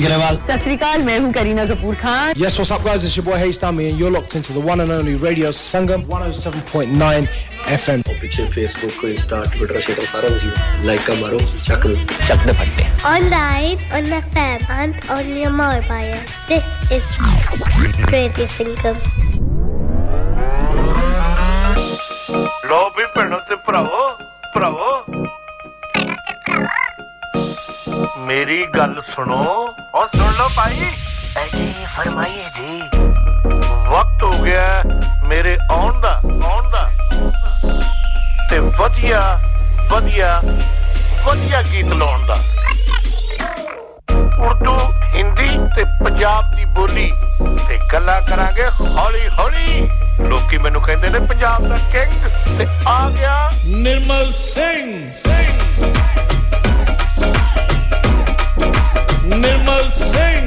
Grewal ਸਤਿ ਸ਼੍ਰੀ ਅਕਾਲ ਮੈਂ ਹੂੰ Kareena Kapoor Khan Yes what's up guys it's your boy Hayes Dummy and you're locked into the one and only Radio Sangam 107.9 FM ਪਿੱਛੇ ਫੇਸਬੁੱਕ ਇੰਸਟਾ ਟਵਿੱਟਰ ਸ਼ੇਟਰ ਸਾਰਾ ਕੁਝ ਲਾਈਕ ਮਾਰੋ ਚੱਕ ਚੱਕ ਦੇ ਫੱਟੇ Online, on the FM, and on your mobile. This is Radio Singam. ਲੋ ਵੀ ਭੈਣੋ ਤੇ ਭਰਾਵੋ ਭਰਾਵੋ ਮੇਰੀ ਗੱਲ ਸੁਣੋ। ਔਰ ਸੁਣ ਲਓ ਭਾਈ। ਜੀ ਫਰਮਾਈਏ ਜੀ। ਵਕਤ ਹੋ ਗਿਆ ਮੇਰੇ ਆਉਣ ਦਾ ਆਉਣ ਦਾ। ਤੇ ਵਧੀਆ ਵਧੀਆ ਵਧੀਆ ਗੀਤ ਲਾਉਣ ਦਾ। ਉਰਦੂ ਹਿੰਦੀ ਤੇ ਪੰਜਾਬ ਦੀ ਬੋਲੀ ਤੇ ਗੱਲਾਂ ਕਰਾਂਗੇ ਹੌਲੀ ਹੌਲੀ। ਲੋਕੀ ਮੈਨੂੰ ਕਹਿੰਦੇ ਨੇ ਪੰਜਾਬ ਦਾ ਕਿੰਗ ਤੇ ਆ ਗਿਆ ਨਿਰਮਲ ਸਿੰਘ। ਸਿੰਘ। Nemozinho. Assim,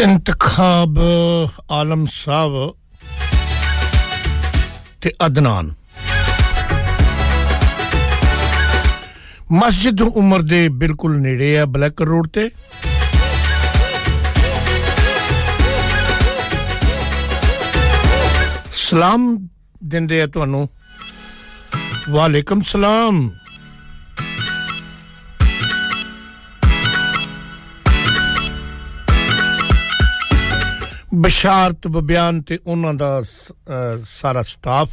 ਇੰਤਖਾਬ ਆਲਮ ਸਾਹਿਬ ਤੇ ਅਦਨਾਨ। ਮਸਜਿਦ ਉਮਰ ਦੇ ਬਿਲਕੁਲ ਨੇੜੇ ਆ ਬਲੈਕ ਰੋਡ ਤੇ। ਸਲਾਮ ਦਿੰਦੇ ਆ ਤੁਹਾਨੂੰ। ਵਾਲੇਕਮ ਸਲਾਮ। ਬਸ਼ਾਰਤ ਬਬਿਆਨ ਤੇ ਉਹਨਾਂ ਦਾ ਅਹ, ਸਾਰਾ ਸਟਾਫ।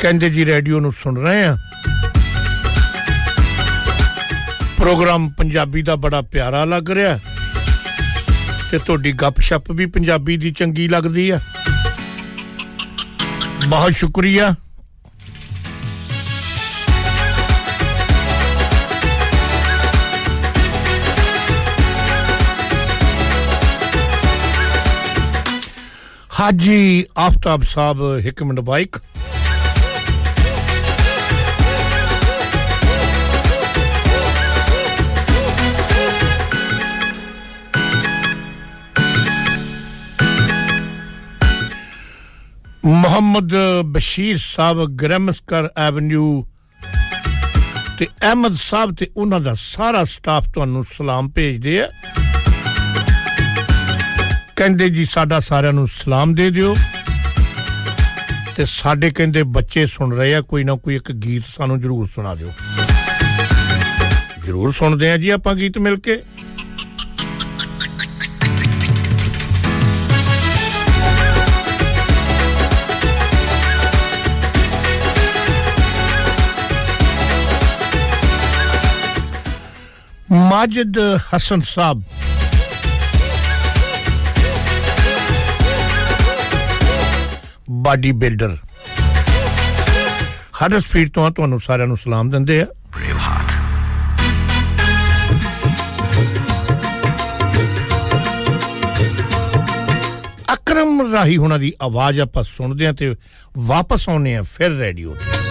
ਕਹਿੰਦੇ ਜੀ ਰੇਡੀਓ ਨੂੰ ਸੁਣ ਰਹੇ ਆ ਪ੍ਰੋਗਰਾਮ ਪੰਜਾਬੀ ਦਾ ਬੜਾ ਪਿਆਰਾ ਲੱਗ ਰਿਹਾ ਤੇ ਤੁਹਾਡੀ ਗੱਪਸ਼ਪ ਵੀ ਪੰਜਾਬੀ ਦੀ ਚੰਗੀ ਲੱਗਦੀ ਆ ਬਹੁਤ ਸ਼ੁਕਰੀਆ। ਹਾਜੀ ਆਫਤਾਬ ਸਾਹਿਬ ਇੱਕ ਮਿੰਟ ਬਾਈਕ। ਮੁਹੰਮਦ ਬਸ਼ੀਰ ਸਾਹਿਬ ਗ੍ਰੈਮਸਕਰ ਐਵਨਿਊ ਤੇ ਅਹਿਮਦ ਸਾਹਿਬ ਤੇ ਉਹਨਾਂ ਦਾ ਸਾਰਾ ਸਟਾਫ ਤੁਹਾਨੂੰ ਸਲਾਮ ਭੇਜਦੇ ਆ। ਕਹਿੰਦੇ ਜੀ ਸਾਡਾ ਸਾਰਿਆਂ ਨੂੰ ਸਲਾਮ ਦੇ ਦਿਓ। ਤੇ ਸਾਡੇ ਕਹਿੰਦੇ ਬੱਚੇ ਸੁਣ ਰਹੇ ਆ, ਕੋਈ ਨਾ ਕੋਈ ਇੱਕ ਗੀਤ ਸਾਨੂੰ ਜ਼ਰੂਰ ਸੁਣਾ ਦਿਓ। ਜ਼ਰੂਰ ਸੁਣਦੇ ਆ ਜੀ ਆਪਾਂ ਗੀਤ ਮਿਲ ਕੇ। ਮਾਜਿਦ ਹਸਨ ਸਾਹਿਬ ਬਾਡੀ ਬਿਲਡਰ। ਹਡਸਫੀਲਡ ਤੋਂ ਆ ਤੁਹਾਨੂੰ ਸਾਰਿਆਂ ਨੂੰ ਸਲਾਮ ਦਿੰਦੇ ਆ। ਵਿਕਰਮ ਰਾਹੀ ਹੁਣਾਂ ਦੀ ਆਵਾਜ਼ ਆਪਾਂ ਸੁਣਦੇ ਆ ਤੇ ਵਾਪਸ ਆਉਨੇ ਆ ਫਿਰ ਰੇਡੀਓ ਤੇ।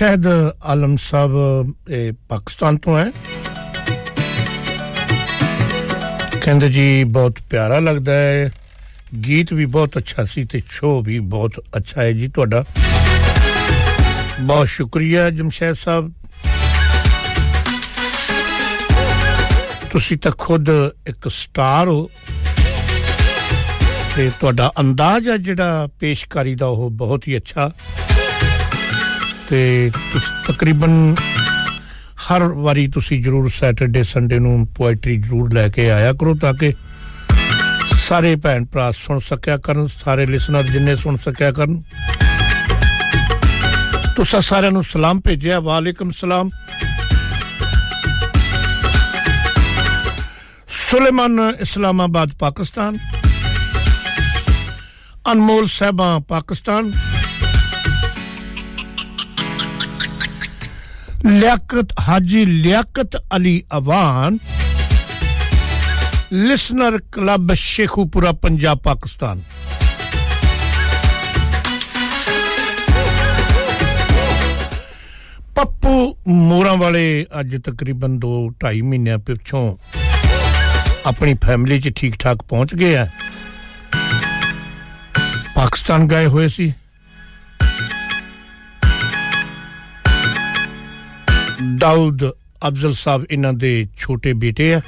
ਅਹ ਜਮਸ਼ੈਦ ਆਲਮ ਸਾਹਿਬ, ਇਹ ਪਾਕਿਸਤਾਨ ਤੋਂ ਹੈ। ਕਹਿੰਦੇ ਜੀ, ਬਹੁਤ ਪਿਆਰਾ ਲੱਗਦਾ ਹੈ। ਗੀਤ ਵੀ ਬਹੁਤ ਅੱਛਾ ਸੀ ਤੇ ਸ਼ੋਅ ਵੀ ਬਹੁਤ ਅੱਛਾ ਹੈ ਜੀ ਤੁਹਾਡਾ। ਬਹੁਤ ਸ਼ੁਕਰੀਆ ਜਮਸ਼ੈਦ ਸਾਹਿਬ। ਤੁਸੀਂ ਤਾਂ ਖੁਦ ਇੱਕ ਸਟਾਰ ਹੋ। ਤੇ ਤੁਹਾਡਾ ਅੰਦਾਜ਼ ਹੈ ਜਿਹੜਾ ਪੇਸ਼ਕਾਰੀ ਦਾ ਉਹ ਬਹੁਤ ਹੀ ਅੱਛਾ। ਤੇ ਤੁਸੀਂ ਤਕਰੀਬਨ ਹਰ ਵਾਰੀ ਤੁਸੀਂ ਜਰੂਰ ਸੈਟਰਡੇ, ਸੰਡੇ ਨੂੰ ਪੋਇਟਰੀ ਜਰੂਰ ਲੈ ਕੇ ਆਇਆ ਕਰੋ ਤਾਂ ਕਿ ਸਾਰੇ ਭੈਣ ਭਰਾ ਸੁਣ ਸਕਿਆ ਕਰਨ, ਸਾਰੇ ਲਿਸਨਰ ਜਿੰਨੇ ਸੁਣ ਸਕਿਆ ਕਰਨ। ਤੁਸੀਂ ਸਾਰਿਆਂ ਨੂੰ ਸਲਾਮ ਭੇਜਿਆ, ਵਾਲੇਕਮ ਸਲਾਮ। ਸੁਲੇਮਾਨ ਇਸਲਾਮਾਬਾਦ, ਪਾਕਿਸਤਾਨ। ਅਨਮੋਲ Sahiba, Pakistan. Liaqat, Haji Liaqat Ali Awan, listener club Sheikhupura, Punjab, Pakistan. Pappu ਮੋਰਾਂ ਵਾਲੇ ਅੱਜ ਤਕਰੀਬਨ 2 2.5 ਮਹੀਨਿਆਂ ਪਿਛੋਂ ਆਪਣੀ ਫੈਮਿਲੀ 'ਚ ਠੀਕ ਠਾਕ ਪਹੁੰਚ ਗਏ ਆ। ਪਾਕਿਸਤਾਨ ਗਏ ਹੋਏ ਸੀ। ਦਾਊਦ ਅਫਜ਼ਲ ਸਾਹਿਬ ਇਹਨਾਂ ਦੇ ਛੋਟੇ ਬੇਟੇ ਆ।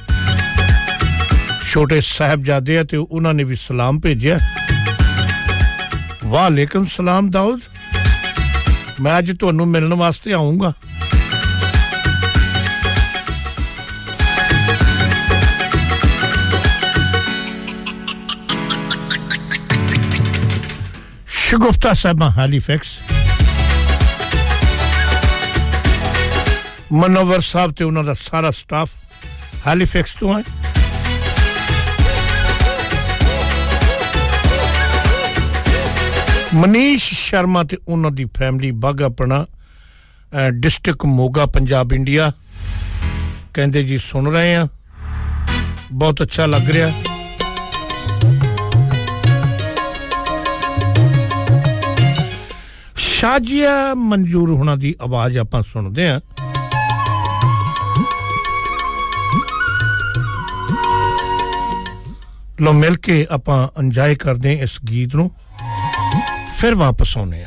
ਛੋਟੇ ਸਾਹਿਬਜ਼ਾਦੇ ਆ ਤੇ ਉਹਨਾਂ ਨੇ ਵੀ ਸਲਾਮ ਭੇਜਿਆ। ਵਾਲੇਕਮ ਸਲਾਮ ਦਾਊਦ, ਮੈਂ ਅੱਜ ਤੁਹਾਨੂੰ ਮਿਲਣ ਵਾਸਤੇ ਆਉਂਗਾ ਸ਼ਗੁਫਤਾ ਸਾਹਿਬਾ, ਹੈਲੀਫੈਕਸ। ਮਨੋਵਰ ਸਾਹਿਬ ਤੇ ਉਹਨਾਂ ਦਾ ਸਾਰਾ ਸਟਾਫ ਹੈਲੀਫੈਕਸ ਤੋਂ ਹੈ ਮਨੀਸ਼ ਸ਼ਰਮਾ ਤੇ ਉਹਨਾਂ ਦੀ family Baghapurana district Moga Punjab India ਕਹਿੰਦੇ ਜੀ ਸੁਣ ਰਹੇ ਆ ਬਹੁਤ ਅੱਛਾ ਲੱਗ ਰਿਹਾ ਸ਼ਾਜੀਆ ਮਨਜੂਰ ਹੁਣਾਂ ਦੀ ਆਵਾਜ਼ ਆਪਾਂ ਸੁਣਦੇ ਆ ਲੋ ਮਿਲ ਕੇ ਆਪਾਂ ਇੰਜੋਏ ਕਰਦੇ ਇਸ ਗੀਤ ਨੂੰ। ਫਿਰ ਵਾਪਸ ਆਉਨੇ ਆ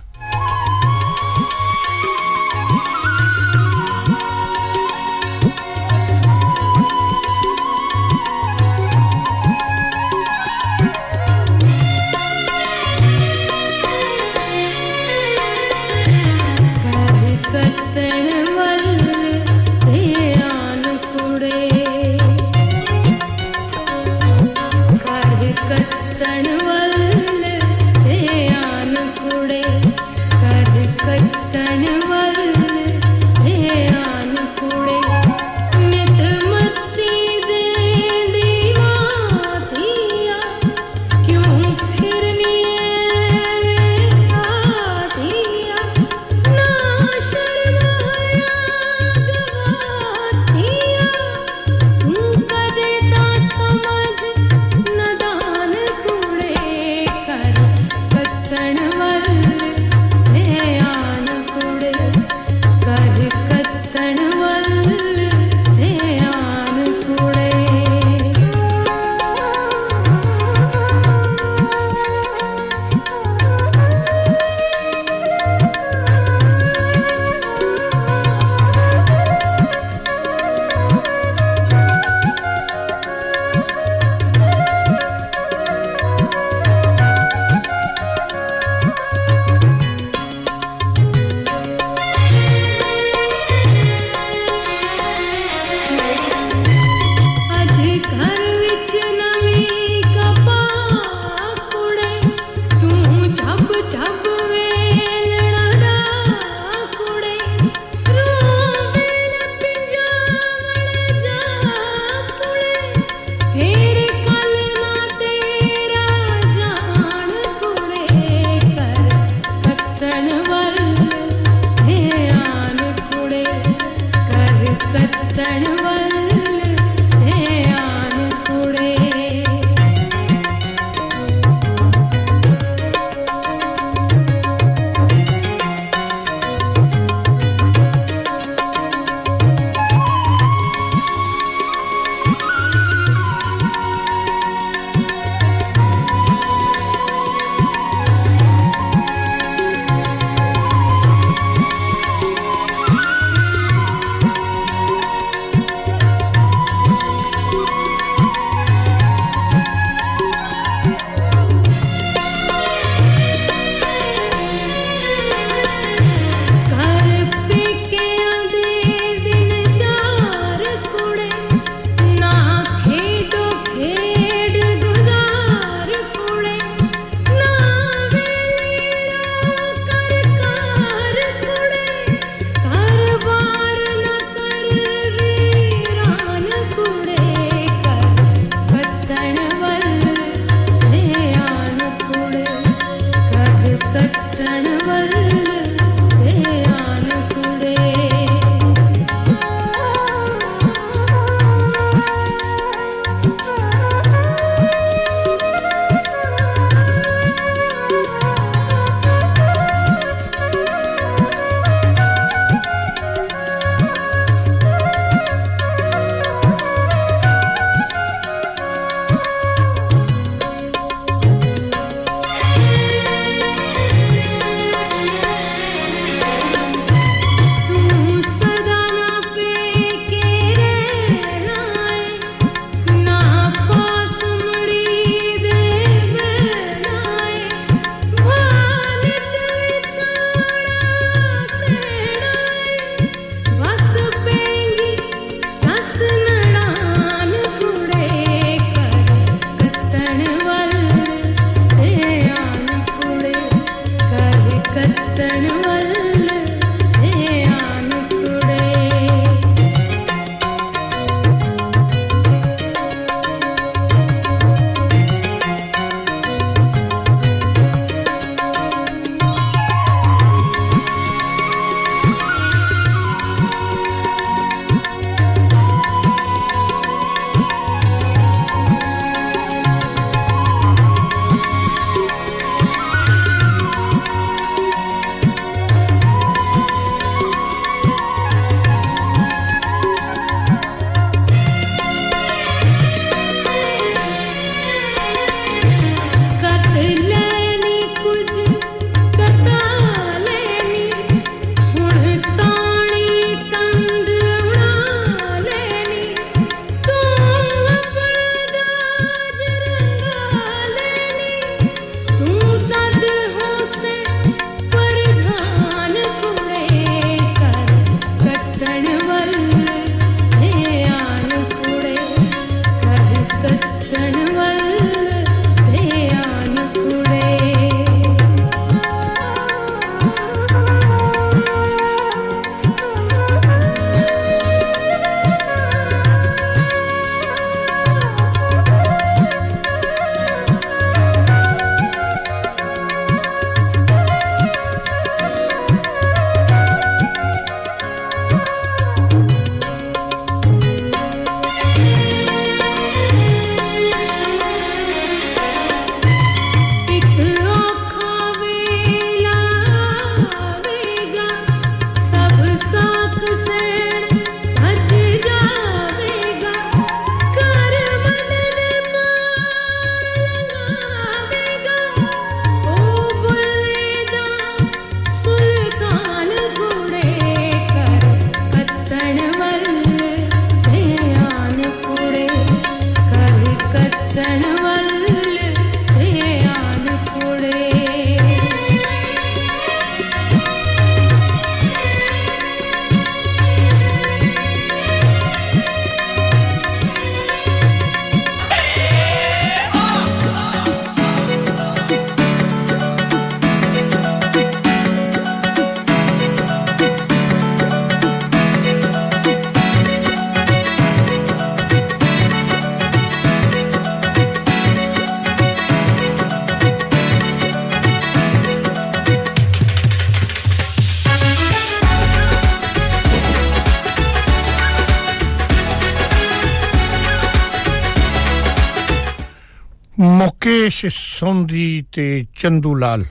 ਸੌਂਦੀ ਤੇ ਚੰਦੂ ਲਾਲ।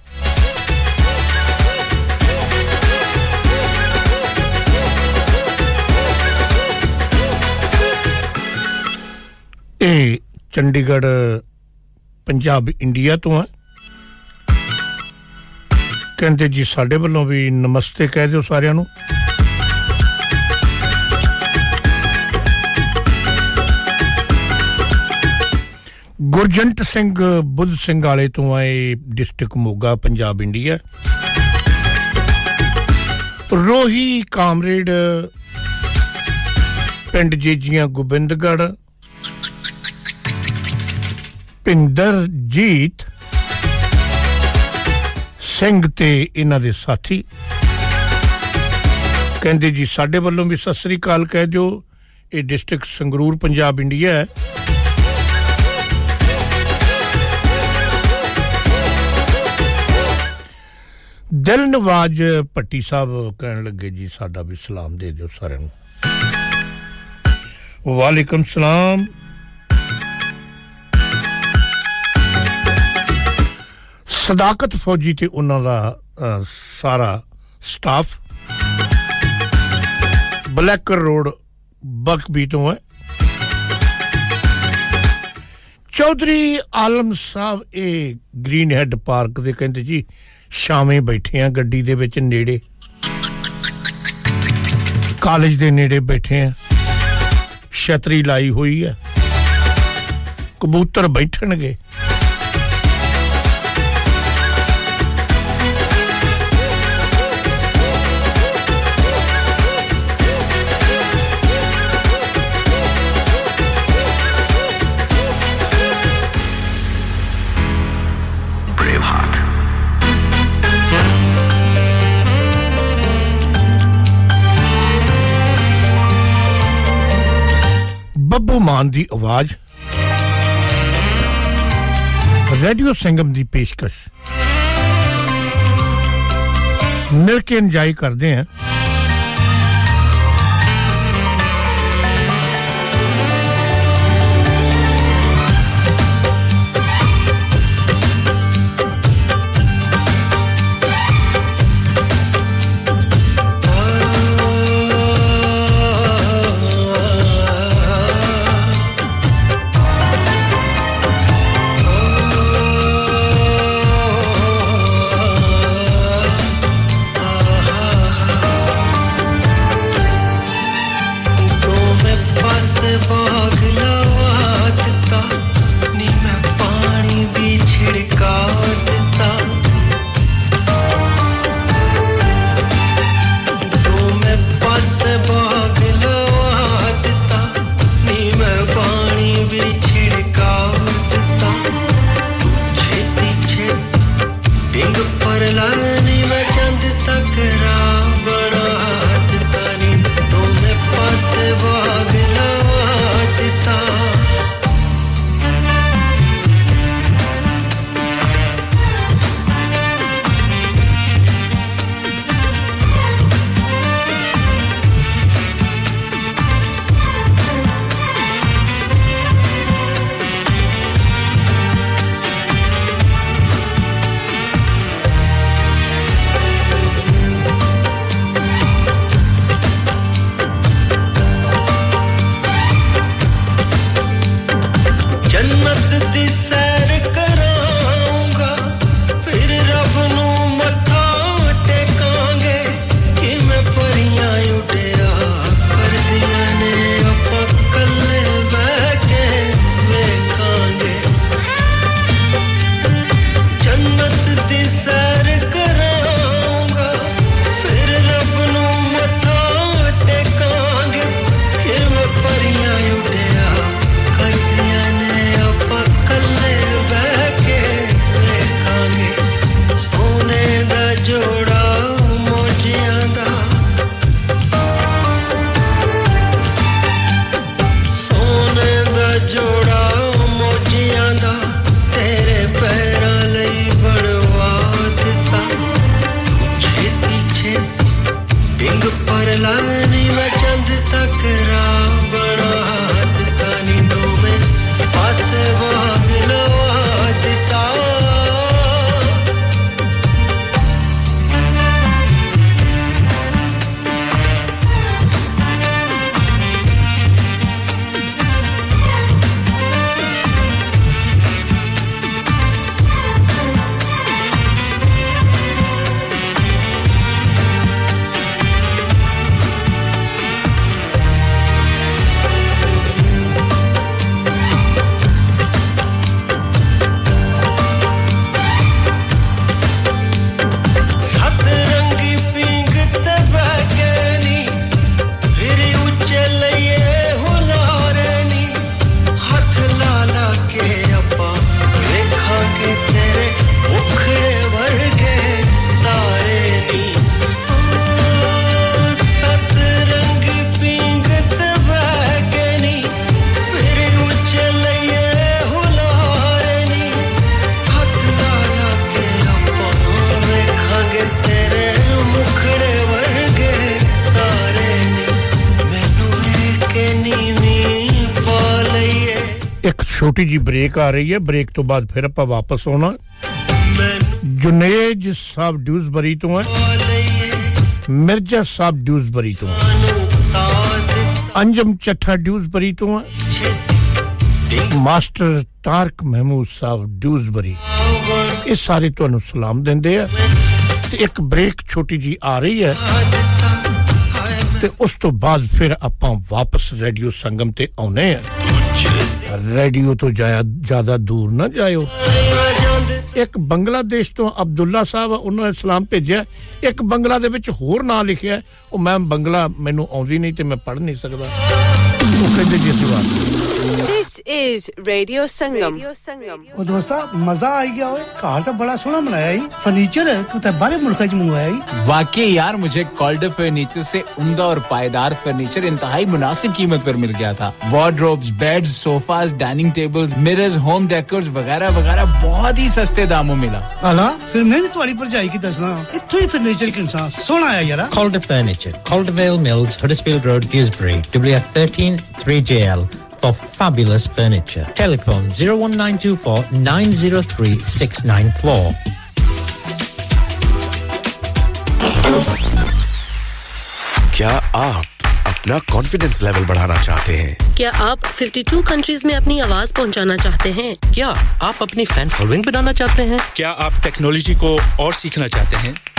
ਇਹ ਚੰਡੀਗੜ੍ਹ ਪੰਜਾਬ ਇੰਡੀਆ ਤੋਂ ਆ। ਕਹਿੰਦੇ ਜੀ ਸਾਡੇ ਵੱਲੋਂ ਵੀ ਨਮਸਤੇ ਕਹਿ ਦਿਓ ਸਾਰਿਆਂ ਨੂੰ। ਗੁਰਜੰਟ ਸਿੰਘ, ਬੁੱਧ ਸਿੰਘ ਵਾਲੇ ਤੋਂ ਆਏ district Moga, Punjab, India. Rohi comrade, ਪਿੰਡ ਜੇਜੀਆਂ ਗੋਬਿੰਦਗੜ੍ਹ ਪਿੰਦਰ ਜੀਤ, ਸਿੰਘ ਤੇ ਇਹਨਾਂ ਦੇ ਸਾਥੀ। ਕਹਿੰਦੇ ਜੀ, ਸਾਡੇ ਵੱਲੋਂ ਵੀ ਸਤਿ ਸ੍ਰੀ ਅਕਾਲ ਕਹਿ ਦਿਓ। ਇਹ ਡਿਸਟ੍ਰਿਕਟ ਸੰਗਰੂਰ, ਪੰਜਾਬ, ਇੰਡੀਆ ਹੈ। ਦਿਲ ਨਵਾਜ ਭੱਟੀ ਸਾਹਿਬ ਕਹਿਣ ਲੱਗੇ ਜੀ ਸਾਡਾ ਵੀ ਸਲਾਮ ਦੇ ਦਿਓ ਸਾਰਿਆਂ ਨੂੰ। ਵਾਲੇਕਮ ਸਲਾਮ। ਸਦਾਕਤ ਫੌਜੀ ਤੇ ਉਹਨਾਂ ਦਾ ਅਹ, ਸਾਰਾ ਸਟਾਫ ਬਲੈਕਰ ਰੋਡ ਬਕਬੀ ਤੋਂ ਹੈ। ਚੌਧਰੀ ਆਲਮ ਸਾਹਿਬ ਇਹ ਗ੍ਰੀਨ ਹੈਡ ਪਾਰਕ ਦੇ ਕਹਿੰਦੇ ਜੀ ਸ਼ਾਮੇ ਬੈਠੇ ਆ, ਗੱਡੀ ਦੇ ਵਿੱਚ ਨੇੜੇ। ਕਾਲਜ ਦੇ ਨੇੜੇ ਬੈਠੇ ਆ। ਛਤਰੀ ਲਾਈ ਹੋਈ ਹੈ ਕਬੂਤਰ ਬੈਠਣਗੇ। ਬੱਬੂ ਮਾਨ ਦੀ ਆਵਾਜ਼ ਰੇਡੀਓ ਸੰਗਮ ਦੀ ਪੇਸ਼ਕਸ਼ ਮਿਲ ਕੇ ਇੰਜੋਏ ਕਰਦੇ ਹਾਂ ਛੋਟੀ ਜੀ ਬ੍ਰੇਕ ਆ ਰਹੀ ਹੈ। ਬ੍ਰੇਕ ਤੋਂ ਬਾਅਦ ਫਿਰ ਆਪਾਂ ਵਾਪਸ ਆਉਣਾ। ਜੁਨੇਜ ਸਾਹਿਬ ਡਿਊਜ਼ਬਰੀ ਤੋਂ ਹੈ। ਮਿਰਜ਼ਾ ਸਾਹਿਬ ਡਿਊਜ਼ਬਰੀ ਤੋਂ ਅੰਜਮ ਚੱਠਾ ਡਿਊਜ਼ਬਰੀ ਤੋਂ ਹੈ। ਮਾਸਟਰ ਤਾਰਕ ਮਹਿਮੂਦ ਸਾਹਿਬ ਡਿਊਜ਼ਬਰੀ। ਇਹ ਸਾਰੇ ਤੁਹਾਨੂੰ ਸਲਾਮ ਦਿੰਦੇ ਆ। ਤੇ ਇੱਕ ਬ੍ਰੇਕ ਛੋਟੀ ਜੀ ਆ ਰਹੀ ਹੈ। ਤੇ ਉਸ ਤੋਂ ਬਾਅਦ ਫਿਰ ਆਪਾਂ ਵਾਪਸ ਰੇਡੀਓ ਸੰਗਮ ਤੇ ਆਉਨੇ ਆ। ਰੇਡੀਓ ਤੋਂ ਜ਼ਿਆਦਾ ਦੂਰ ਨਾ ਜਾਇਓ। ਇੱਕ ਬੰਗਲਾਦੇਸ਼ ਤੋਂ ਅਬਦੁੱਲਾ ਸਾਹਿਬ ਉਹਨਾਂ ਨੇ ਸਲਾਮ ਭੇਜਿਆ। ਇੱਕ ਬੰਗਲਾ ਦੇ ਵਿੱਚ ਹੋਰ ਨਾਂ ਲਿਖਿਆ। ਉਹ ਮੈਂ ਬੰਗਲਾ ਮੈਨੂੰ ਆਉਂਦੀ ਨਹੀਂ ਤੇ ਮੈਂ ਪੜ੍ਹ ਨਹੀਂ ਸਕਦਾ। ਉਹ ਕਹਿੰਦੇ ਜੀ दिस इज़ रेडियो संगम ओ दोस्ता मज़ा आ गया ओए। कार तो बड़ा सोना बनाया ही। फर्नीचर है तो बारे मुल्क च मंगवाया ही वाकई यार मुझे कॉल्डर फर्नीचर से उमदा और पायदार फर्नीचर इंतहाई मुनासिब कीमत पर मिल गया था। Wardrobes bed sofas dining tables mirrors home decors वगैरह वगैरह बहुत ही सस्ते दामों मिला। अला फिर मैं भी तुम्हारी पर जाएगी दसना। इतो ही फर्नीचर के इंसान सोना आया यार Calder furniture Calderwell mills Huddersfield road Gilsbury WF 13 3JL for fabulous furniture. Telephone 01924 903 694. क्या आप अपना कॉन्फिडेंस लेवल बढ़ाना चाहते हैं क्या आप 52 कंट्रीज़ में अपनी आवाज़ पहुंचाना चाहते हैं क्या आप अपनी फ़ैन फॉलोइंग बनाना चाहते हैं क्या आप टेक्नोलॉजी को और सीखना चाहते हैं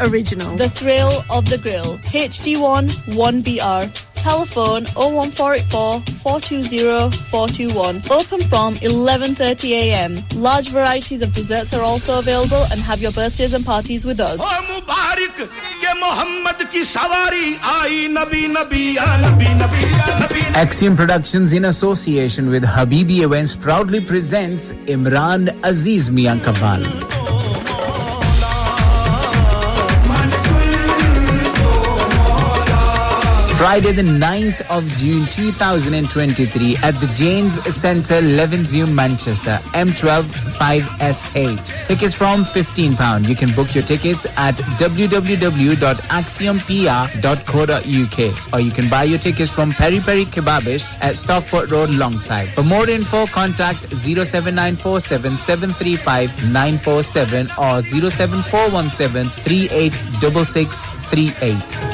Original. The Thrill of the Grill. HD1 1BR. Telephone 01484 420 421. Open from 11.30am. Large varieties of desserts are also available and have your birthdays and parties with us. Axiom Productions in association with Habibi Events proudly presents Imran Aziz Miankabal. Friday the 9th of June 2023 at the Janes Centre, Levenshulme, Manchester, M12 5SH. Tickets from £15. You can book your tickets at www.axiompr.co.uk or you can buy your tickets from Peri Peri Kebabish at Stockport Road, Longside. For more info, contact 07947 735 947 or 07417 386638.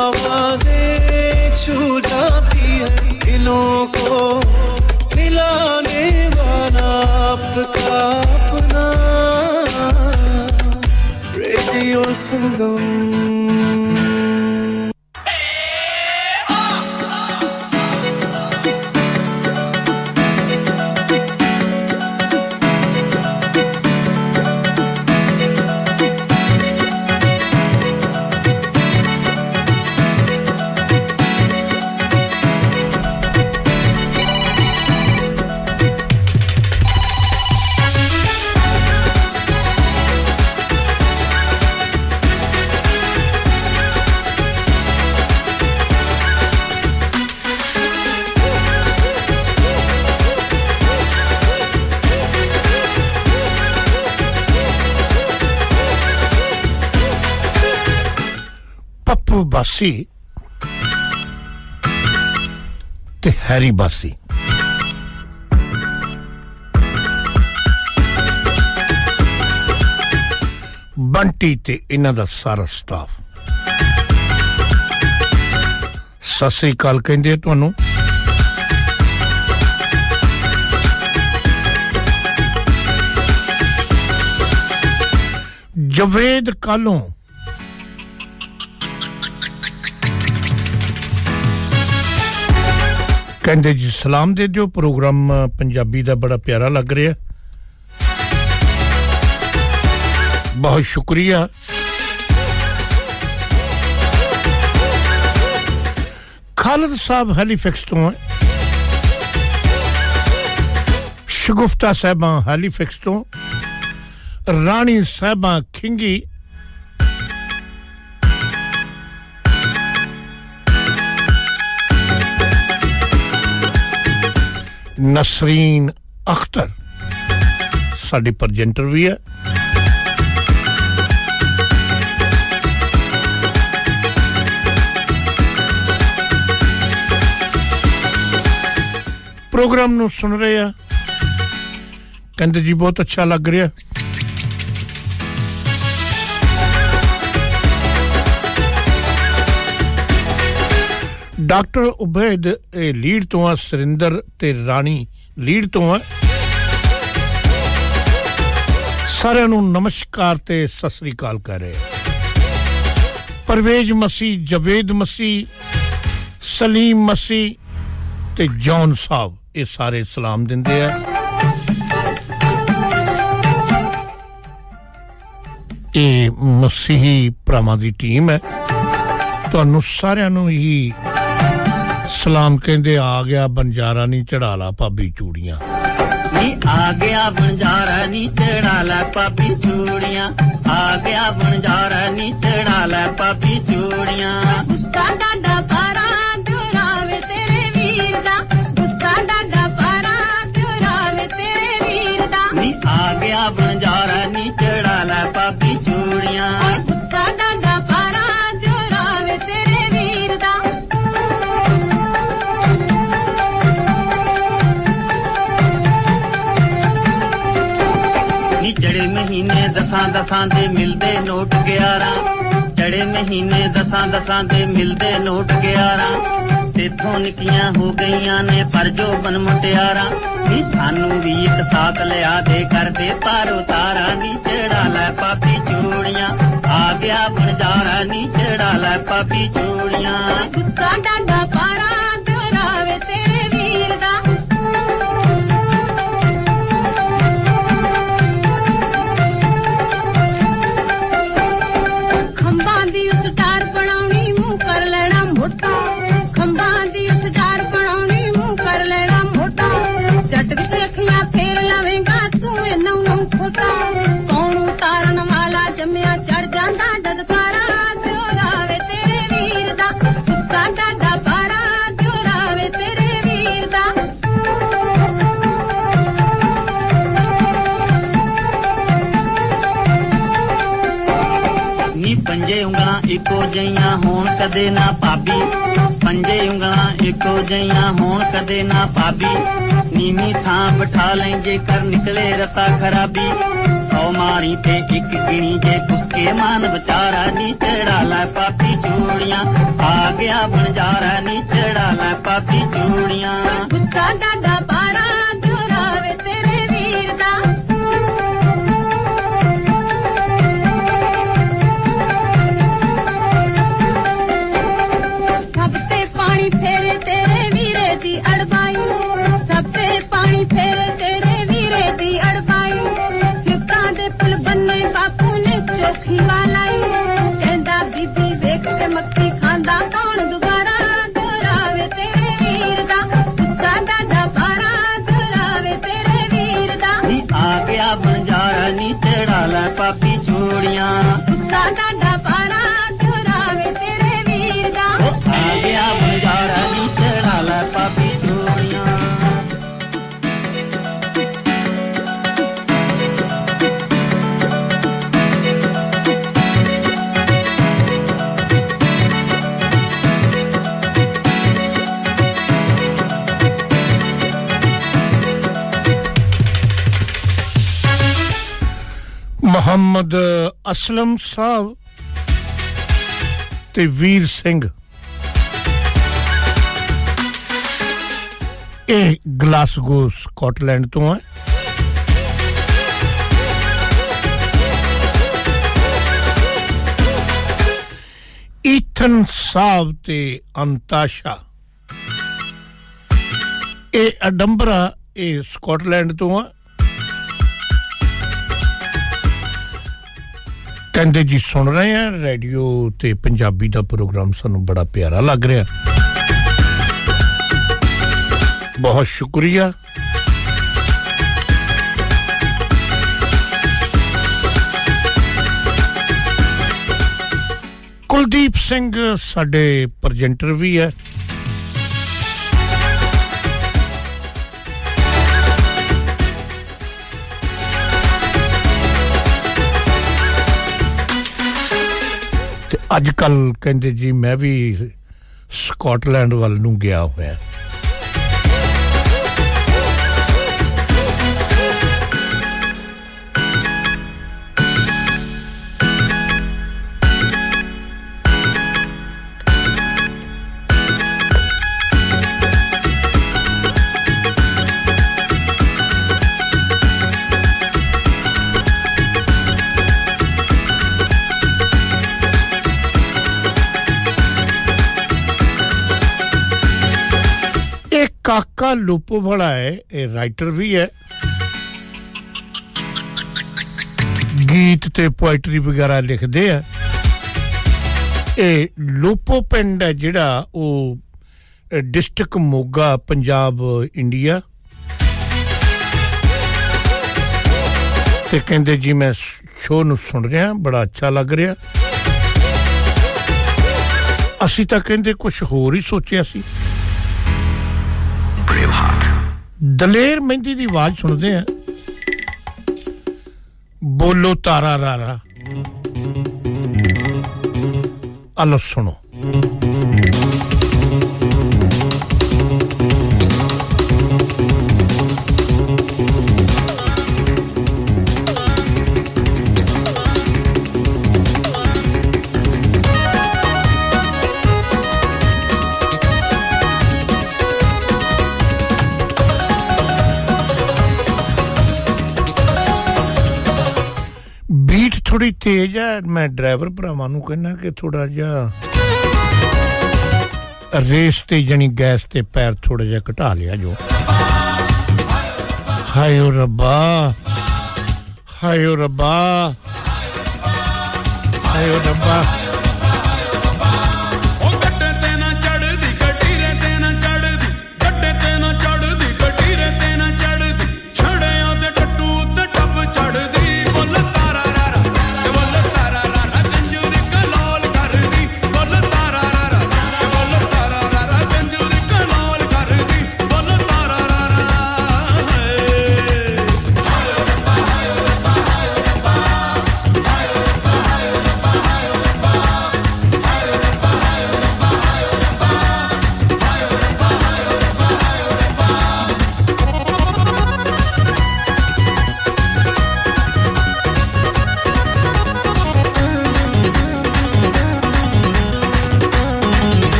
आवाजें छू जाती है दिलों को मिलाने वाला आपका अपना रेडियो संगम ਪੱਪੂ ਬਾਸੀ ਤੇ ਹੈਰੀ ਬਾਸੀ ਬੰਟੀ ਤੇ ਇਹਨਾਂ ਦਾ ਸਾਰਾ ਸਟਾਫ ਸਤਿ ਸ੍ਰੀ ਅਕਾਲ ਕਹਿੰਦੇ ਆ ਤੁਹਾਨੂੰ। ਜਵੇਦ ਕਾਲੋਂ ਕਹਿੰਦੇ ਜੀ ਸਲਾਮ ਦੇ ਦਿਓ ਪ੍ਰੋਗਰਾਮ ਅ, ਪੰਜਾਬੀ ਦਾ ਬੜਾ ਪਿਆਰਾ ਲੱਗ ਰਿਹਾ ਬਹੁਤ ਸ਼ੁਕਰੀਆ ਖਾਲਦ ਸਾਹਿਬ ਹੈਲੀਫੈਕਸ ਤੋਂ ਹੈ ਸ਼ਗੁਫਤਾ ਸਾਹਿਬਾਂ ਹੈਲੀਫੈਕਸ ਤੋਂ ਰਾਣੀ ਸਾਹਿਬਾਂ ਖਿੰਗੀ ਨਸਰੀਨ ਅਖਤਰ। ਸਾਡੀ ਪ੍ਰੈਜੈਂਟਰ ਵੀ ਹੈ। ਪ੍ਰੋਗਰਾਮ ਨੂੰ ਸੁਣ ਰਹੇ ਆ। ਕਹਿੰਦੇ ਜੀ ਬਹੁਤ ਅੱਛਾ ਲੱਗ ਰਿਹਾ। ਡਾਕਟਰ ਉਬੈਦ, ਇਹ ਲੀਡ ਤੋਂ ਆ ਸਰਿੰਦਰ ਤੇ ਰਾਣੀ ਲੀਡ ਤੋਂ ਆ। ਸਾਰਿਆਂ ਨੂੰ ਨਮਸਕਾਰ ਤੇ ਸਤਿ ਸ੍ਰੀ ਅਕਾਲ ਕਰ ਰਹੇ ਆ। ਪਰਵੇਜ ਮਸੀ ਜਵੇਦ ਮਸੀ ਸਲੀਮ ਮਸੀ ਤੇ ਜੌਨ ਸਾਹਿਬ, ਇਹ ਸਾਰੇ ਸਲਾਮ ਦਿੰਦੇ ਆ। ਇਹ ਮਸੀਹੀ ਭਰਾਵਾਂ ਦੀ ਟੀਮ ਹੈ। ਤੁਹਾਨੂੰ ਸਾਰਿਆਂ ਨੂੰ ਹੀ ਸਲਾਮ ਕਹਿੰਦੇ ਆ ਗਿਆ ਬੰਜਾਰਾ ਨਹੀਂ ਚੜਾ ਲਾ ਭਾਬੀ ਚੂੜੀਆਂ। ਨੀ ਆ ਗਿਆ ਬਣਜਾਰਾ ਨੀ ਚੜਾ ਲੈ ਪਾਪੀ ਚੂੜੀਆਂ। ਆ ਗਿਆ ਬਣਜਾਰਾ ਨੀ ਚੜਾ ਲੈ ਪਾਪੀ ਚੂੜੀਆਂ। ਸਾਡਾ ਡਾਡਾ ਬਾਰਾਂ ਦੁਰਾ ਡਾਡਾ ਪਾਰਾ ਜੋਰਾਵੇ ਤੇਰੇ ਵੀਰ ਦਾ। ਨੀ ਆ ਗਿਆ ਬੰਜਾਰਾ ਦਸਾਂ ਦਸਾਂ ਦੇ ਮਿਲਦੇ ਨੋਟ 11 ਚੜੇ ਮਹੀਨੇ ਦਸਾਂ ਦਸਾਂ ਦੇ ਮਿਲਦੇ ਨੋਟ 11 ਤੇਥੋਂ ਨਿੱਕੀਆਂ ਹੋ ਗਈਆਂ ਨੇ ਪਰ ਜੋ ਬਨ ਮੁਟਿਆਰਾਂ। ਨੀ ਸਾਨੂੰ ਵੀ ਇੱਕ ਸਾਥ ਲਿਆ ਦੇ ਕਰਦੇ ਪਰ ਉਤਾਰਾ ਨੀ ਚੜਾ ਲੈ ਪਾਪੀ ਚੂੜੀਆਂ। ਆ ਗਿਆ ਬਣਜਾਰਾ ਨੀ ਚੜਾ ਲੈ ਪਾਪੀ ਚੂੜੀਆਂ। ਗੁੱਸਾ ਡਾਡਾ ਪਾਰਾ ਇੱਕੋ ਜਈਆਂ ਹੋਣ ਕਦੇ ਨਾ ਭਾਬੀ। ਪੰਜੇ ਉਂਗਲਾਂ ਇੱਕੋ ਜਈਆਂ ਹੋਣ ਕਦੇ ਨਾ ਭਾਬੀ। ਨੀਵੀਂ ਥਾਂ ਬਿਠਾ ਲੈ ਜੇ ਕਰ ਨਿਕਲੇ ਰਤਾ ਖਰਾਬੀ। ਸੌ ਮਾਰੀ ਤੇ ਇੱਕ ਗਿਣੀ ਜੇ ਕੁਸਕੇ ਮਾਨ ਵਿਚਾਰਾ ਨੀ ਚੜਾ ਲੈ ਪਾਪੀ ਚੂੜੀਆਂ। ਆ ਗਿਆ ਬਣਜਾਰਾ ਨੀ ਚੜਾ ਲੈ ਪਾਪੀ ਚੂੜੀਆਂ। ਗੁੱਸਾ ਡਾਡਾ ਚੜਾ ਚੂੜੀਆਂ ਗੁੱਸਾ ਮੁਹੰਮਦ ਅਸਲਮ ਸਾਹਿਬ ਤੇ ਵੀਰ ਸਿੰਘ। ਇਹ ਗਲਾਸਗੋ, ਸਕਾਟਲੈਂਡ ਤੋਂ ਹੈ। ਈਥਨ ਸਾਹਿਬ ਤੇ ਅੰਤਾਸ਼ਾ। ਇਹ ਅਡੰਬਰਾ ਇਹ ਸਕਾਟਲੈਂਡ ਤੋਂ ਆ ਕਹਿੰਦੇ ਜੀ ਸੁਣ ਰਹੇ ਆ ਰੇਡੀਓ ਤੇ ਪੰਜਾਬੀ ਦਾ ਪ੍ਰੋਗਰਾਮ ਸਾਨੂੰ ਬੜਾ ਪਿਆਰਾ ਲੱਗ ਰਿਹਾ। ਬਹੁਤ ਸ਼ੁਕਰੀਆ। ਕੁਲਦੀਪ ਸਿੰਘ ਸਾਡੇ ਪ੍ਰੈਜੈਂਟਰ ਵੀ ਹੈ। ਅੱਜ ਕੱਲ ਕਹਿੰਦੇ ਜੀ ਮੈਂ ਵੀ ਸਕਾਟਲੈਂਡ ਵੱਲ ਨੂੰ ਗਿਆ ਹੋਇਆ। ਕਾਕਾ ਲੁੱਪ ਵਾਲਾ ਹੈ, ਇਹ ਰਾਈਟਰ ਵੀ ਹੈ। ਗੀਤ ਤੇ ਪੋਇਟਰੀ ਵਗੈਰਾ ਲਿਖਦੇ ਆ। ਇਹ ਲੋਪੋ ਪਿੰਡ ਹੈ ਜਿਹੜਾ ਉਹ ਡਿਸਟ੍ਰਿਕਟ ਮੋਗਾ, ਪੰਜਾਬ ਇੰਡੀਆ ਤੇ ਕਹਿੰਦੇ ਜੀ ਮੈਂ ਸ਼ੋਅ ਨੂੰ ਸੁਣ ਰਿਹਾ, ਬੜਾ ਅੱਛਾ ਲੱਗ ਰਿਹਾ। ਅਸੀਂ ਤਾਂ ਕਹਿੰਦੇ ਕੁਝ ਹੋਰ ਹੀ ਸੋਚਿਆ ਸੀ। ਦਲੇਰ ਮਹਿੰਦੀ ਦੀ ਆਵਾਜ਼ ਸੁਣਦੇ ਆ। ਬੋਲੋ ਤਾਰਾ ਰਾਰਾ। ਅਲੋ ਸੁਣੋ। ਮੈਂ ਡਰਾਈਵਰ ਭਰਾਵਾਂ ਨੂੰ ਕਹਿੰਦਾ ਕਿ ਥੋੜਾ ਜਿਹਾ ਰੇਸ ਤੇ ਜਣੀ ਗੈਸ ਤੇ ਪੈਰ ਥੋੜਾ ਜਿਹਾ ਘਟਾ ਲਿਆ ਜੋ। ਹਾਏ ਓ ਰੱਬਾ, ਹਾਏ ਓ ਰੱਬਾ, ਹਾਏ ਓ ਰੱਬਾ।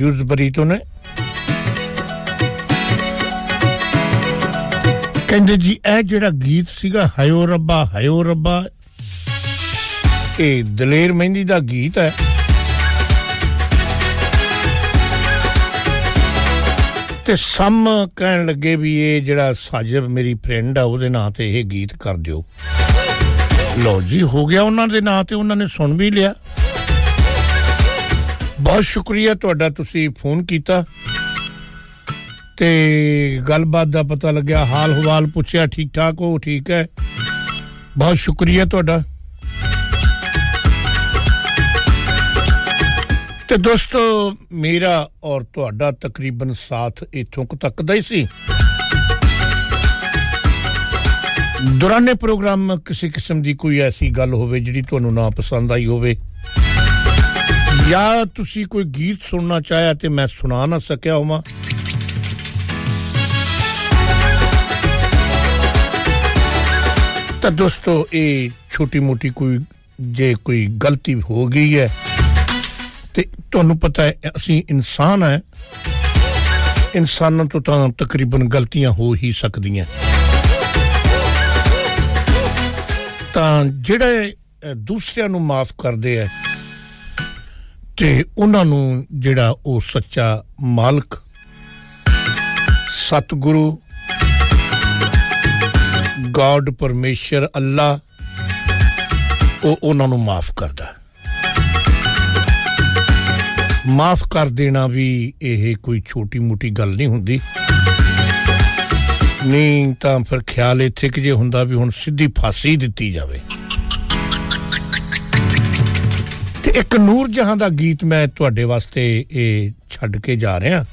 ਡਿਊਜ਼ਬਰੀ ਤੋਂ ਨੇ ਕਹਿੰਦੇ ਜੀ, ਇਹ ਜਿਹੜਾ ਗੀਤ ਸੀਗਾ ਹਾਇਓ ਰੱਬਾ ਹਾਇਓ ਰੱਬਾ, ਇਹ ਦਲੇਰ ਮਹਿੰਦੀ ਦਾ ਗੀਤ ਹੈ। ਤੇ ਸਮ ਕਹਿਣ ਲੱਗੇ ਵੀ ਇਹ ਜਿਹੜਾ ਸਾਜਬ ਮੇਰੀ ਫਰੈਂਡ ਆ, ਉਹਦੇ ਨਾਂ ਤੇ ਇਹ ਗੀਤ ਕਰ ਦਿਓ। ਲੋ ਜੀ, ਹੋ ਗਿਆ ਉਹਨਾਂ ਦੇ ਨਾਂ ਤੇ, ਉਹਨਾਂ ਨੇ ਸੁਣ ਵੀ ਲਿਆ। ਬਹੁਤ ਸ਼ੁਕਰੀਆ ਤੁਹਾਡਾ ਤੁਸੀਂ ਫੋਨ ਕੀਤਾ। ਤੇ ਗੱਲਬਾਤ ਦਾ ਪਤਾ ਲੱਗਿਆ ਹਾਲ ਹਵਾਲ ਪੁੱਛਿਆ ਠੀਕ ਠਾਕ ਹੋ, ਠੀਕ ਹੈ। ਬਹੁਤ ਸ਼ੁਕਰੀਆ ਤੁਹਾਡਾ। ਤੇ ਦੋਸਤੋ, ਮੇਰਾ ਔਰ ਤੁਹਾਡਾ ਤਕਰੀਬਨ ਸਾਥ ਇਥੋਂ ਕੁ ਤੱਕ ਦਾ ਹੀ ਸੀ। ਦੌਰਾਨੇ ਪ੍ਰੋਗਰਾਮ ਕਿਸੇ ਕਿਸਮ ਦੀ ਕੋਈ ਐਸੀ ਗੱਲ ਹੋਵੇ ਜਿਹੜੀ ਤੁਹਾਨੂੰ ਨਾ ਪਸੰਦ ਆਈ ਹੋਵੇ। ਜਾਂ ਤੁਸੀਂ ਕੋਈ ਗੀਤ ਸੁਣਨਾ ਚਾਹਿਆ ਤੇ ਮੈਂ ਸੁਣਾ ਨਾ ਸਕਿਆ ਹੋਵਾਂ। ਤਾਂ ਦੋਸਤੋ, ਇਹ ਛੋਟੀ ਮੋਟੀ ਕੋਈ, ਜੇ ਕੋਈ ਗਲਤੀ ਹੋ ਗਈ ਹੈ, ਤੇ ਤੁਹਾਨੂੰ ਪਤਾ ਹੈ, ਅਸੀਂ ਇਨਸਾਨ ਹੈ। ਇਨਸਾਨਾਂ ਤੋਂ ਤਾਂ ਤਕਰੀਬਨ ਗਲਤੀਆਂ ਹੋ ਹੀ ਸਕਦੀਆਂ। ਤਾਂ ਜਿਹੜੇ ਦੂਸਰਿਆਂ ਨੂੰ ਮਾਫ ਕਰਦੇ ਆ ਤੇ ਉਹਨਾਂ ਨੂੰ ਜਿਹੜਾ ਉਹ ਸੱਚਾ ਮਾਲਕ, ਸਤਿਗੁਰੂ, ਗੋਡ, ਪਰਮੇਸ਼ਰ ਅੱਲਾ ਉਹ ਉਹਨਾਂ ਨੂੰ ਮਾਫ ਕਰਦਾ। ਮਾਫ ਕਰ ਦੇਣਾ ਵੀ ਇਹ ਕੋਈ ਛੋਟੀ ਮੋਟੀ ਗੱਲ ਨਹੀਂ ਹੁੰਦੀ। ਨਹੀਂ ਤਾਂ ਫਿਰ ਖਿਆਲ ਇੱਥੇ ਕਿ ਜੇ ਹੁੰਦਾ ਵੀ ਹੁਣ ਸਿੱਧੀ ਫਾਂਸੀ ਦਿੱਤੀ ਜਾਵੇ। ਇੱਕ ਨੂਰ ਜਹਾਂ ਦਾ ਗੀਤ ਮੈਂ ਤੁਹਾਡੇ ਵਾਸਤੇ ਇਹ ਛੱਡ ਕੇ ਜਾ ਰਿਹਾ।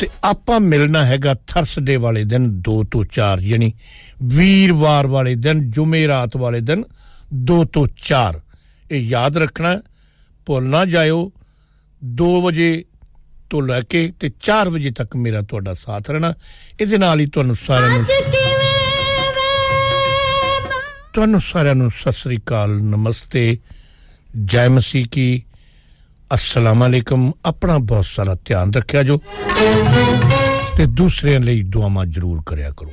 ਤੇ ਆਪਾਂ ਮਿਲਣਾ ਹੈਗਾ ਥਰਸਡੇ ਵਾਲੇ ਦਿਨ 2 ਤੋਂ 4 ਯਾਨੀ ਵੀਰਵਾਰ ਵਾਲੇ ਦਿਨ ਜੁਮੇਰਾਤ ਵਾਲੇ ਦਿਨ 2 ਤੋਂ 4 ਇਹ ਯਾਦ ਰੱਖਣਾ, ਭੁੱਲ ਨਾ ਜਾਇਓ। 2 ਵਜੇ ਤੋਂ ਲੈ ਕੇ ਤੇ 4 ਵਜੇ ਤੱਕ ਮੇਰਾ ਤੁਹਾਡਾ ਸਾਥ ਰਹਿਣਾ। ਇਹਦੇ ਨਾਲ ਹੀ ਤੁਹਾਨੂੰ ਸਾਰਿਆਂ ਨੂੰ ਤੁਹਾਨੂੰ ਸਾਰਿਆਂ ਨੂੰ ਸਤਿ ਸ੍ਰੀ ਅਕਾਲ, ਨਮਸਤੇ, ਜੈ ਮਸੀਹ ਕੀ। ਅਸਲਾਮ ਅਲੈਕਮ। ਆਪਣਾ ਬਹੁਤ ਸਾਰਾ ਧਿਆਨ ਰੱਖਿਆ ਜੋ ਤੇ ਦੂਸਰਿਆਂ ਲਈ ਦੁਆਵਾਂ ਜ਼ਰੂਰ ਕਰਿਆ ਕਰੋ।